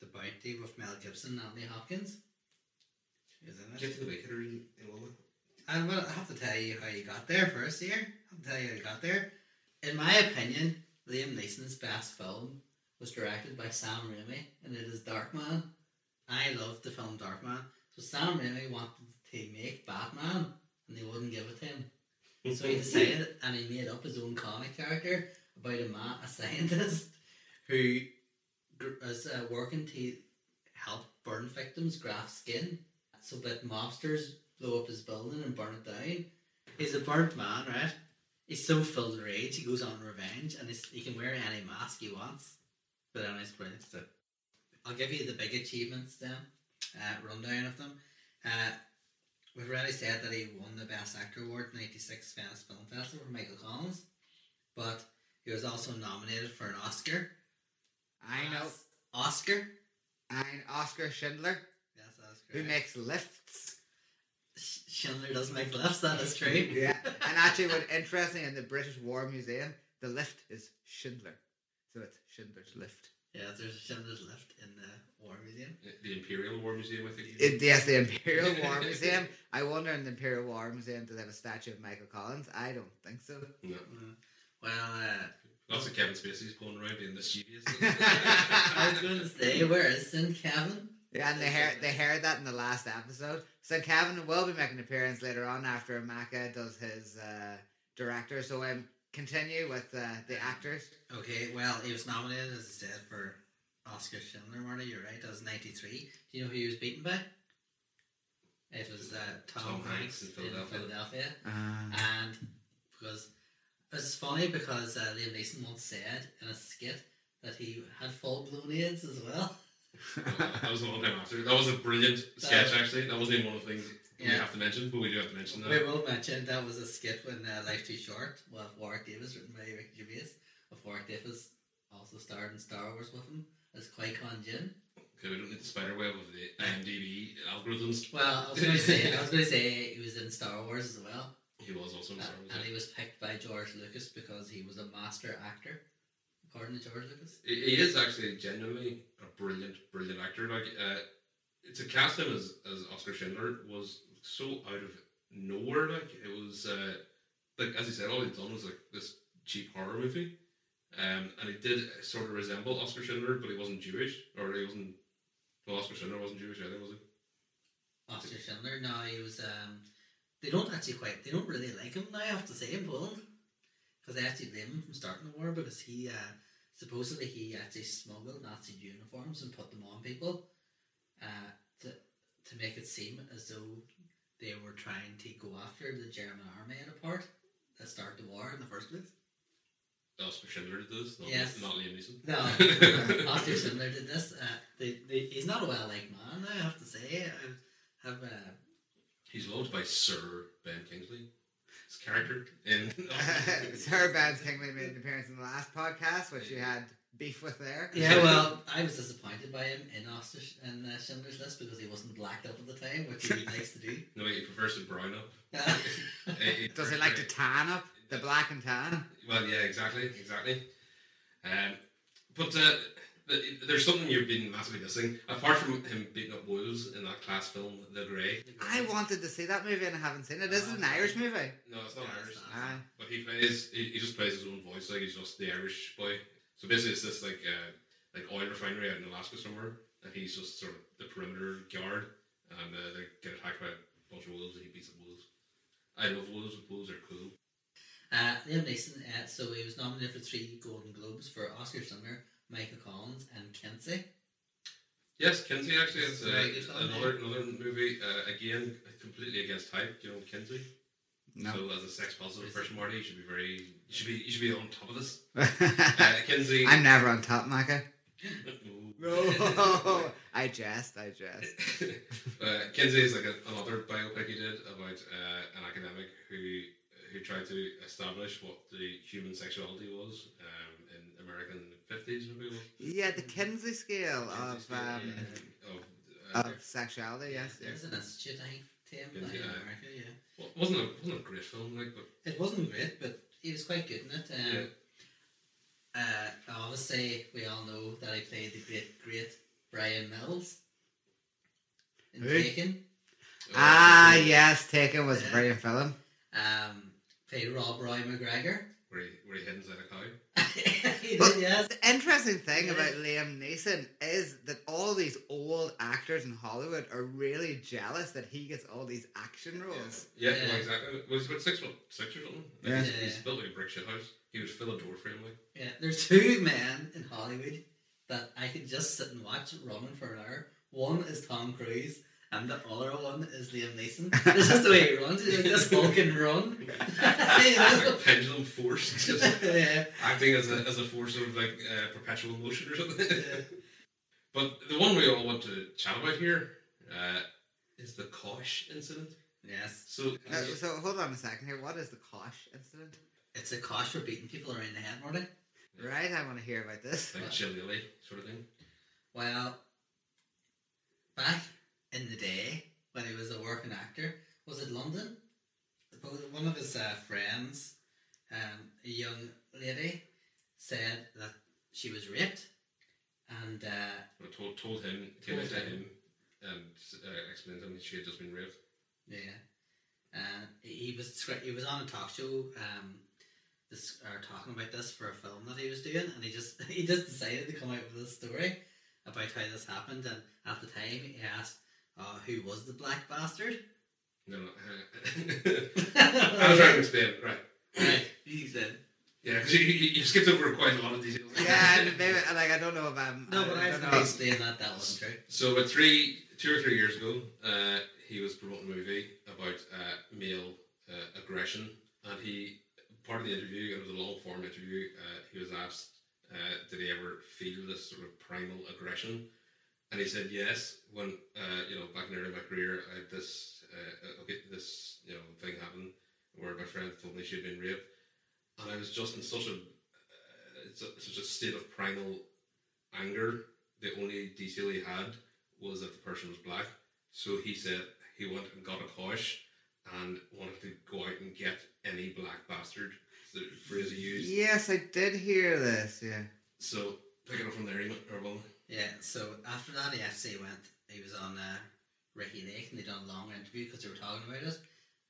The Bounty with Mel Gibson and Anthony Hopkins. In it. Get to the big hitter in, in. And well, I have to tell you how you got there first here. I have to tell you how you got there. In my opinion, Liam Neeson's best film was directed by Sam Raimi, and it is Darkman. I love the film Darkman. So Sam Raimi wanted to make Batman, and they wouldn't give it to him. <laughs> So he decided, and he made up his own comic character about a man, a scientist, <laughs> who is uh, working to help burn victims graft skin, so that mobsters blow up his building and burn it down. He's a burnt man, right? He's so filled with rage, he goes on revenge, and he's, he can wear any mask he wants. But anyway, it's brilliant. So I'll give you the big achievements then, uh, rundown of them. Uh, we've already said that he won the Best Actor Award at 96 Venice Film Festival for Michael Collins, but he was also nominated for an Oscar. I know. Oscar? And Oscar Schindler, Yes, that's who makes lifts. Schindler does make lifts, that is true. <laughs> Yeah. And <laughs> actually, what interesting in the British War Museum, the lift is Schindler. So it's Schindler's Lift. Yeah, there's a Schindler's left in the War Museum. The Imperial War Museum, I think. It, yes, the Imperial <laughs> War Museum. I wonder in the Imperial War Museum, do they have a statue of Michael Collins? I don't think so. No. Mm. Well, uh, Lots of Kevin Spacey's going around being mischievous. <laughs> I was going to say, where is St. Kevin? Yeah, and they heard they heard that in the last episode. So Kevin will be making an appearance later on after Amaka does his uh, director. So um, continue with uh, the actors. Okay, well, he was nominated, as I said, for Oscar Schindler, Marty, you're right, that was 93. Do you know who he was beaten by? It was uh, Tom, Tom Hanks, Hanks in in Philadelphia. Philadelphia. Uh, And because it's funny because uh, Liam Neeson once said in a skit that he had full blown AIDS as well. <laughs> that was a long time after. That was a brilliant sketch, actually. That wasn't even one of the things we Yeah. have to mention, but we do have to mention that. We will mention that was a skit when uh, Life Too Short with Warwick Davis, written by Ricky Gervais. With Warwick Davis also starred in Star Wars with him as Qui Gon Jinn. Okay, we don't need the spider web of the IMDb algorithms. Well, I was going to say, I was going to say he was in Star Wars as well, He was also in Star Wars. and yeah. he was picked by George Lucas because he was a master actor, according to George Lucas. He he is actually genuinely a brilliant, brilliant actor. Like, uh, to cast him as, as Oscar Schindler was so out of nowhere. Like, it was, uh, like, as he said, all he'd done was like this cheap horror movie. Um, and he did sort of resemble Oscar Schindler, but he wasn't Jewish, or he wasn't. Well, Oscar Schindler wasn't Jewish either, was he? Oscar Schindler. No, he was. Um, they don't actually quite. They don't really like him. I have to say in Poland, because they actually blame him from starting the war because he uh, supposedly he actually smuggled Nazi uniforms and put them on people, uh, to to make it seem as though they were trying to go after the German army in a part that start the war in the first place. Oscar Schindler did this, not, Yes. not Liam Neeson. No, Oscar Schindler did this. Uh, they, they, he's not a well liked man. I have to say. I have. Uh, He's loved by Sir Ben Kingsley. His character in. <laughs> Sir Ben Kingsley made an appearance in the last podcast, which you had beef with there. Yeah, well, <laughs> I was disappointed by him in Oscar in uh, Schindler's List because he wasn't blacked up at the time, which he likes to do. <laughs> No, he prefers to brown up. <laughs> Uh, Does he like to tan up the black and tan? Well, yeah, exactly, exactly. Um, but uh, there's something you've been massively missing. Apart from him beating up wolves in that class film, The Grey. I wanted to see that movie and I haven't seen it. Is it an Irish movie? No, it's not Yeah, Irish. it's not. But he plays. He, he just plays his own voice, like he's just the Irish boy. So basically, it's this like uh, like oil refinery out in Alaska somewhere, and he's just sort of the perimeter guard, and uh, they get attacked by a bunch of wolves, and he beats up wolves. I love those. Those are cool. Uh, Liam Neeson, uh, so he was nominated for three Golden Globes for Oscar Schindler, Michael Collins, and Kinsey. Yes, Kinsey actually is It's a very uh, another another movie. Uh, again, completely against type. You know, Kinsey. No. So as a sex positive Is person, Marty, you should be very. You should be. You should be on top of this. <laughs> Uh, Kinsey. I'm never on top, Micah. Ooh. <laughs> No, <laughs> I jest, I jest. uh, Kinsey is like a, another biopic he did about uh, an academic who who tried to establish what the human sexuality was um, in American fifties maybe. Yeah, the Kinsey scale Kinsey of scale, um, yeah, of, uh, of sexuality. Yes, There's yes. an institute, I think, Tim, Kinsey, in. America, yeah. well, wasn't a wasn't a great film like, but It wasn't great, but he was quite good in it. Um, Yeah. uh, obviously, we all know that he played the great, great Brian Mills in Who? Taken. Ah, uh, yes, Taken was a Yeah. brilliant film. Um, played Rob Roy McGregor. Where he where he hid inside a cow. <laughs> he But- yes. The interesting thing Yeah. about Liam Neeson is that all these old actors in Hollywood are really jealous that he gets all these action roles. Yeah, Yeah. well, exactly. Was he about six foot six or something? Like, Yeah. He's, he's Yeah. built like a brick shit house. He would fill a door frame like. Yeah, there's two men in Hollywood that I could just sit and watch running for an hour. One is Tom Cruise, and the other one is Liam Neeson. <laughs> This is the way he runs. He's <laughs> like this Vulcan run. You It's know? like pendulum force, just <laughs> yeah. acting as a, as a force of like uh, perpetual motion or something. Yeah. but the one we all want to chat about here uh, is the Kosh incident. Yes. So, Now, so hold on a second here. What is the Kosh incident? It's a Kosh for beating people around the head, Marty. Right, I want to hear about this. like Chilly sort of thing. Well, back in the day when he was a working actor, was it London? One of his uh, friends, um, a young lady, said that she was raped, and uh, I told told him, came Told him. him, and uh, explained to him that she had just been raped. yeah, uh, he was he was on a talk show, um, this or talking about this for a film that he was doing, and he just <laughs> he just decided to come out with a story about how this happened, and at the time he asked, uh, "Who was the black bastard?" No, no. <laughs> <laughs> I was trying to explain. Right. Right, he said. Yeah, because you, you, you skipped over quite a lot of details. Yeah, and maybe like I don't know if I'm. No, but I I don't know. explain that that wasn't true. So about three, two or three years ago, uh, he was promoting a movie about uh, male uh, aggression, and he part of the interview, it was a long form interview. Uh, he was asked, uh, did he ever feel this sort of primal aggression? And he said yes. When uh, you know, back in the early my career, I had this uh, okay, this you know thing happened where my friend told me she had been raped, and I was just in such a uh, such a state of primal anger. The only detail he had was that the person was black. So he said he went and got a cosh and wanted to go out and get any black bastard. The phrase he used. Yes, I did hear this. Yeah. So pick it up from there, Eamon, or well, Yeah, so after that, he actually went, he was on uh, Ricky Lake and they done a long interview because they were talking about it.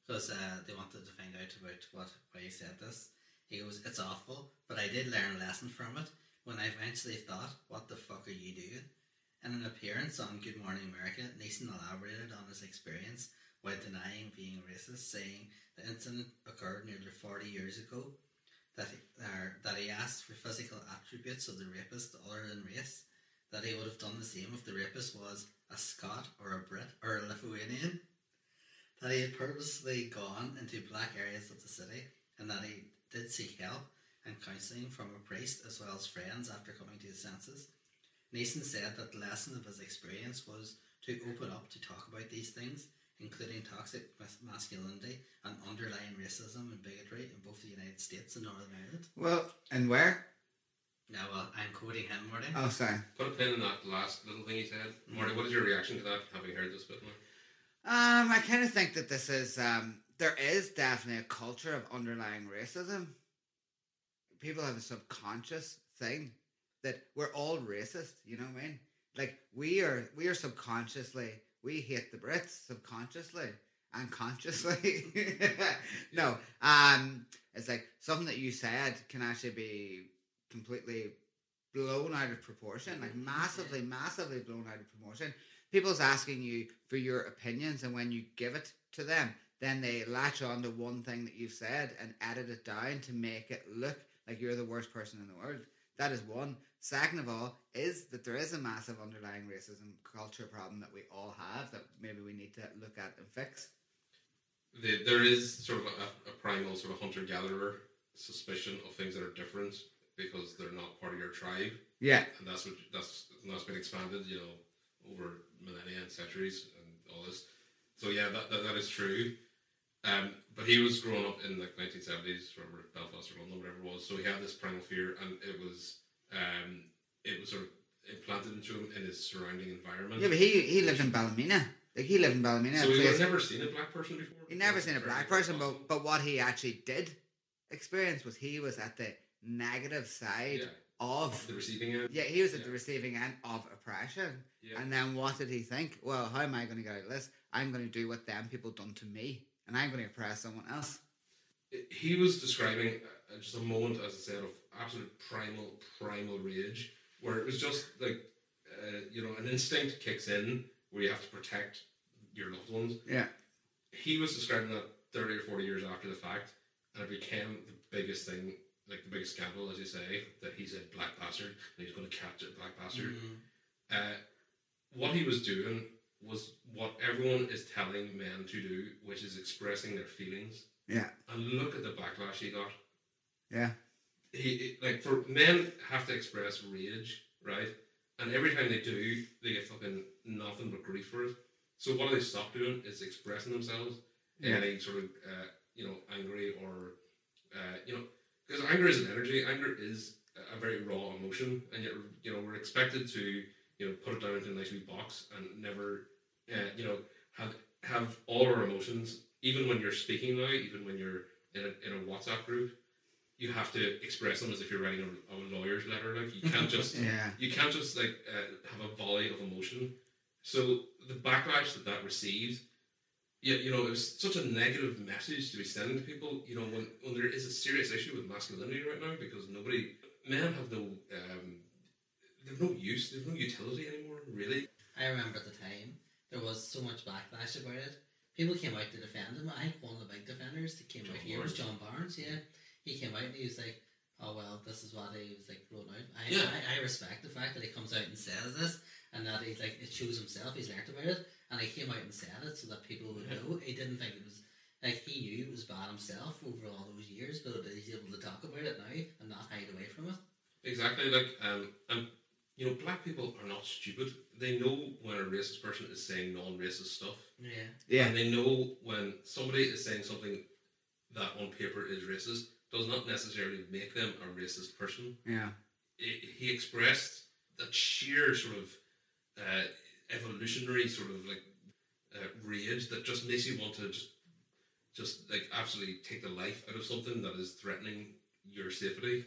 Because uh, they wanted to find out about what why he said this. He goes, It's awful, but I did learn a lesson from it when I eventually thought, What the fuck are you doing? In an appearance on Good Morning America, Neeson elaborated on his experience while denying being racist, saying the incident occurred nearly 40 years ago. That he, that he asked for physical attributes of the rapist other than race. That he would have done the same if the rapist was a Scot or a Brit or a Lithuanian. That he had purposely gone into black areas of the city and that he did seek help and counselling from a priest as well as friends after coming to his senses. Neeson said that the lesson of his experience was to open up to talk about these things, including toxic masculinity and underlying racism and bigotry in both the United States and Northern Ireland. Well, and where? Now, well, I'm quoting him, Marty. Oh, sorry. put a pin in that last little thing he said. Marty, what is your reaction to that? Having heard this bit more? Um, I kind of think that this is um, there is definitely a culture of underlying racism. People have a subconscious thing that we're all racist. You know what I mean? Like we are, we are subconsciously we hate the Brits subconsciously and consciously. <laughs> <laughs> no, um, it's like something that you said can actually be completely blown out of proportion, like mm-hmm. massively, massively blown out of proportion people's asking you for your opinions and when you give it to them then they latch on to one thing that you've said and edit it down to make it look like you're the worst person in the world. That is one. Second of all, is that there is a massive underlying racism culture problem that we all have that maybe we need to look at and fix. The, there is sort of a, a primal sort of hunter gatherer suspicion of things that are different because they're not part of your tribe, Yeah. and that's what that's and that's been expanded, you know, over millennia and centuries and all this. So yeah, that that, that is true. Um, but he was growing up in like 1970s, wherever Belfast or London, whatever it was. So he had this primal fear, and it was um, it was sort of implanted into him in his surrounding environment. Yeah, but he he lived in Ballymena. Like he lived in Ballymena. so he had never seen a black person before. He never seen a black person, but but what he actually did experience was he was at the negative side yeah, of the receiving end. yeah he was at the receiving end of oppression. Yeah. And then what did he think? Well, how am I going to get out of this? I'm going to do what them people done to me, and I'm going to oppress someone else. he was describing uh, just a moment, as I said, of absolute primal, primal rage, where it was just like, uh, you know, an instinct kicks in where you have to protect your loved ones. Yeah. He was describing that 30 or 40 years after the fact, and it became the biggest thing, like the biggest scandal, as you say, that he's a black bastard and he's going to capture a black bastard. Mm. Uh, what he was doing was what everyone is telling men to do, which is expressing their feelings. Yeah. And look at the backlash he got. Yeah. He like for men have to express rage, right? And every time they do, they get fucking nothing but grief for it. So what do they stop doing? Is expressing themselves in Yeah. any sort of uh, you know angry or uh, you know because anger is an energy. Anger is a- very raw emotion, and yet you know we're expected to you know put it down into a nice wee box and never uh, you know have have all our emotions even when you're speaking now, even when you're in a, in a WhatsApp group, you have to express them as if you're writing a, a lawyer's letter. Like you can't just <laughs> Yeah. you can't just like uh, have a volley of emotion. So the backlash that that received, yeah, you know, it was such a negative message to be sending to people. You know, when when there is a serious issue with masculinity right now because nobody men have no um, they've no use, they've no utility anymore. Really, I remember at the time there was so much backlash about it. People came out to defend him. I think one of the big defenders that came John out here was John Barnes. Yeah, he came out and he was like, "Oh well, this is what he was like wrote out." I, Yeah. I, I respect the fact that he comes out and says this, and that he's like it shows himself. He's learnt about it, and he came out and said it so that people would know. He didn't think it was like he knew it was bad himself over all those years, but he's able to talk about it now and not hide away from it. Exactly. Like, um, and you know, black people are not stupid. They know when a racist person is saying non-racist stuff, Yeah, Yeah. and they know when somebody is saying something that on paper is racist does not necessarily make them a racist person. Yeah. It, he expressed that sheer sort of uh, evolutionary sort of like uh, rage that just makes you want to just just like absolutely take the life out of something that is threatening your safety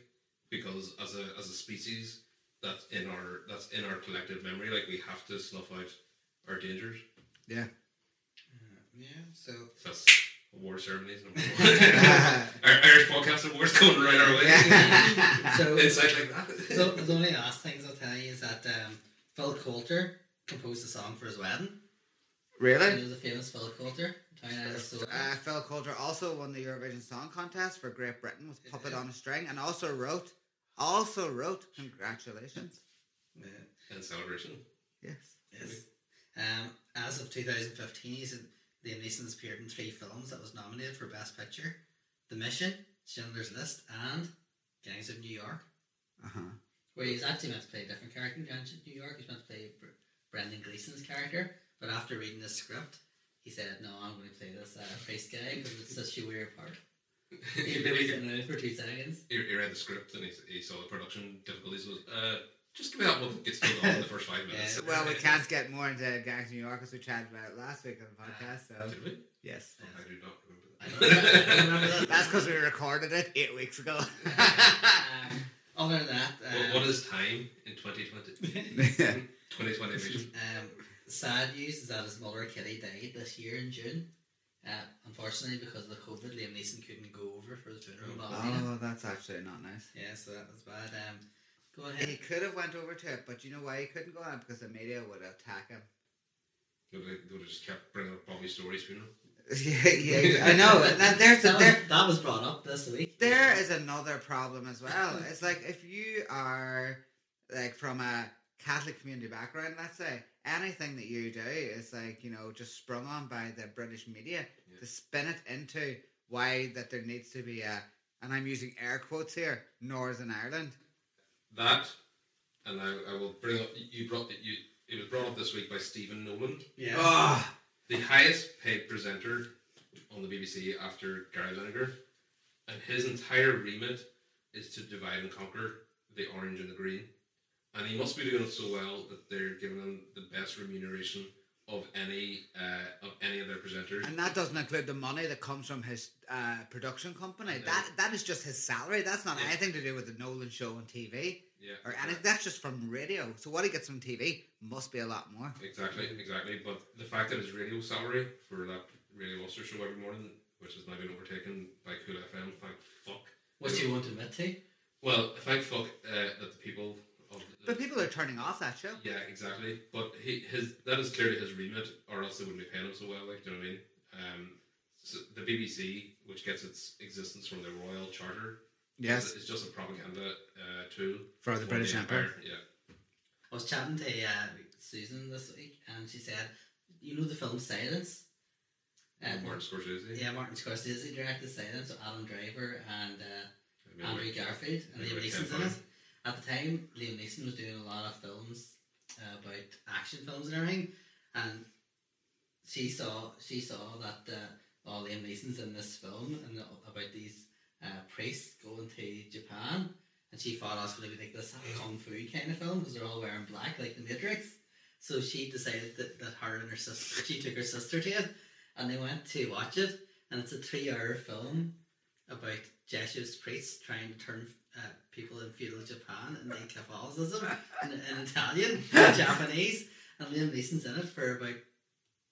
because as a as a species that's in our that's in our collective memory like we have to snuff out our dangers Yeah. yeah. So that's award ceremonies <laughs> number <laughs> one our Irish podcast awards coming right our way Yeah. <laughs> so insight like that the, the only last things I'll tell you is that um, Phil Coulter composed a song for his wedding. You really? know the famous Phil Coulter, Town Out of Soul. Uh, Phil Coulter also won the Eurovision Song Contest for Great Britain with Puppet Yeah. on a String, and also wrote, also wrote, congratulations. Yeah. and celebration Yes. Yes. Um, as of 2015, he's in, Liam Neeson has appeared in three films that was nominated for Best Picture: The Mission, Schindler's List, and Gangs of New York. Uh huh. Where he was actually meant to play a different character in Gangs New York. He was meant to play Br- Brendan Gleeson's character, but after reading the script, he said, "No, I'm going to play this uh, priest guy because it's such a weird part." He <laughs> he, really sitting in for two seconds. he read the script and he, he saw the production difficulties was uh just give me that one that gets killed off in the first five minutes Yeah. Well, we <laughs> can't get more into Gangs of New York as we chatted about it last week on the podcast. So Did we? yes, I do not remember I that. don't remember that. <laughs> that's because we recorded it eight weeks ago. Um, other than that, What- um, what is time in 2020? 2020 <laughs> vision. Um, sad news is that his mother Kitty died this year in June. Uh, unfortunately, because of the COVID, Liam Neeson couldn't go over for the funeral. in Ballymena. oh, that's actually not nice. Yeah, so that was bad. Um, go He could have went over to it, but you know why he couldn't go on? Because the media would attack him. They would have- they would have just kept bringing up Bobby Storey's funeral. <laughs> yeah, yeah, I know. That, there's a, That was, there, that was brought up this week. there is another problem as well. It's like if you are like from a Catholic community background, let's say, anything that you do is like, you know, just sprung on by the British media Yeah. to spin it into why that there needs to be a and I'm using air quotes here, Northern Ireland. That, and I, I will bring up. You brought it. You it was brought up this week by Stephen Nolan, Yeah. Oh, the highest paid presenter on the BBC after Gary Lineker, and his entire remit is to divide and conquer the orange and the green, and he must be doing it so well that they're giving him the best remuneration of any uh, of any of their presenters. and that doesn't include the money that comes from his uh, production company. No. That that is just his salary. That's not Yeah. anything to do with the Nolan show on TV Yeah, or anything. That's just from radio. So what he gets from TV must be a lot more. Exactly, exactly. But the fact that his radio salary for that Radio Ulster show every morning, which has now been overtaken by Cool FM, thank fuck. What do you won't admit to. Well, thank fuck uh, that the people of. But people are turning off that show. Yeah, exactly. But he his that is clearly his remit, or else they wouldn't be paying him so well. Like, do you know what I mean? Um, so the BBC, which gets its existence from the Royal Charter, Yes, is, is just a propaganda uh, tool for the British Empire. Yeah, I was chatting to uh, Susan this week, and she said, "You know the film Silence." Um, Martin Scorsese. yeah, Martin Scorsese directed Silence, so Adam Driver and uh, Andrew Garfield and maybe Liam like Neeson's 10 in it. At the time, Liam Neeson was doing a lot of films uh, about action films and everything, and she saw she saw that uh, oh, Liam Neeson's in this film and about these uh, priests going to Japan, and she thought I was going to be like this kung fu kind of film because they're all wearing black like the Matrix. So she decided that, that her and her sister, she took her sister to it, and they went to watch it, and it's a three-hour film about Jesuit priests trying to turn uh, people in feudal Japan into Catholicism in, in Italian, <laughs> and Japanese, and Liam Neeson's in it for about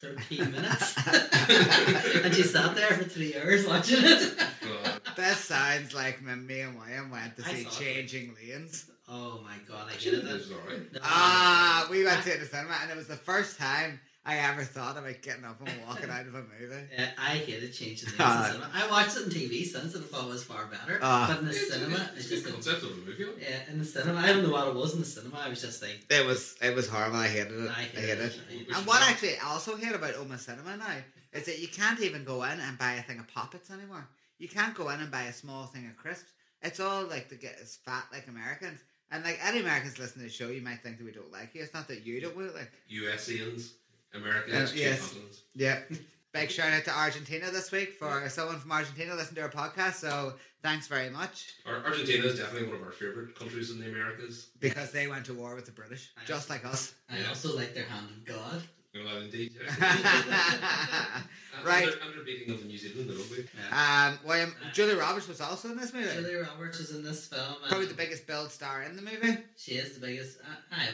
13 minutes. <laughs> and she sat there for three hours watching it. <laughs> God. That sounds like when me and William went to I see saw it. Changing Lanes. Oh my god, I Actually, hated it it. was. No, Ah, we went to the cinema, and it was the first time I ever thought about getting up and walking out of a movie. <laughs> Uh, I hated Changing Lanes Ah. in cinema. I watched it on TV since and I thought it was far better. Ah. but in the It's, cinema, it's, it's it's a just good a, concept of a movie. yeah, in the cinema. I don't know what it was in the cinema. I was just like, It was it was horrible. I hated it. I I hated hated it. it. We And what have- actually I also hate about Omagh Cinema now is that you can't even go in and buy a thing of poppets anymore. You can't go in and buy a small thing of crisps. It's all like to get as fat like Americans. And like any Americans listening to the show, you might think that we don't like you. It's not that you don't like. USians, America Uh, is two yes. continents. Yeah. <laughs> Big shout out to Argentina this week for someone from Argentina listening to our podcast. So thanks very much Ar- Argentina is definitely one of our favorite countries in the Americas. because they went to war with the British, I just like us. I Yeah. also like their hand of God. No, well, indeed. yeah. <laughs> Right. Under, under beating of the New Zealand, the rugby. Yeah. Um, William Julie Roberts was also in this movie. Julia Roberts was in this film. Probably the biggest build star in the movie. She is the biggest. Uh, I,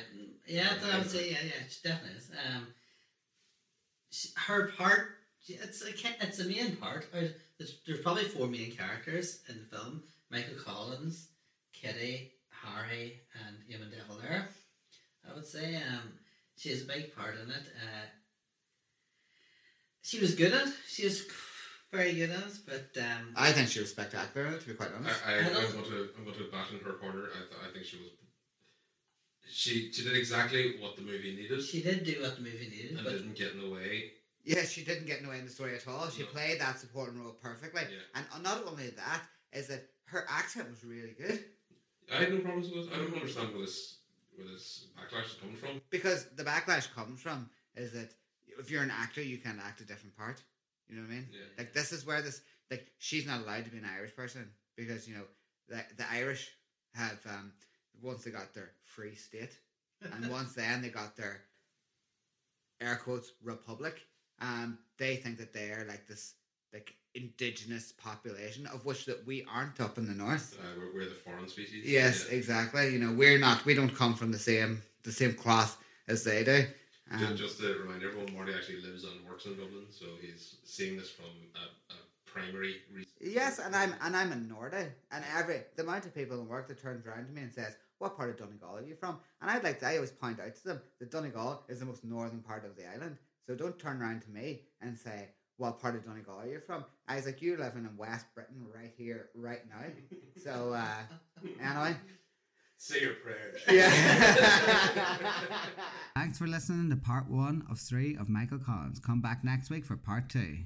yeah, I would say yeah, yeah, she definitely is. Um, she, her part, it's a it's a main part. There's, there's probably four main characters in the film: Michael Collins, Kitty, Harry, and Eamon De Valera. I would say um, she has a big part in it. Uh, she was good at. it. She was very good at it, but um, I think she was spectacular, to be quite honest. I, I, I I'm going to I'm going to bat in her corner. I, th- I think she was. She she did exactly what the movie needed she did do what the movie needed. and But didn't get in the way. Yeah, she didn't get in the way in the story at all. She No. played that supporting role perfectly. Yeah. And not only that, is that her accent was really good. I had no problems with it. I don't understand where this where this backlash is coming from. Because the backlash comes from is that if you're an actor, you can't act a different part. You know what I mean? Yeah. Like this is where this like she's not allowed to be an Irish person because you know the the Irish have um once they got their free state and once then they got their air quotes republic um they think that they are like this like indigenous population of which that we aren't up in the north Uh, we're, we're the foreign species. yes Yeah. exactly you know we're not we don't come from the same the same cloth as they do um, Just, to remind everyone, Marty actually lives and works in Dublin, so he's seeing this from a, a primary reason. Yes, and I'm and I'm in Nordy, and every the amount of people in work that turns around to me and says, "What part of Donegal are you from?" And I'd like to, I always point out to them that Donegal is the most northern part of the island. So don't turn around to me and say, what part of Donegal are you're from. I was like, you're living in West Britain right here, right now. So, uh, anyway. Say your prayers. Yeah. <laughs> <laughs> Thanks for listening to part one of three of Michael Collins. Come back next week for part two.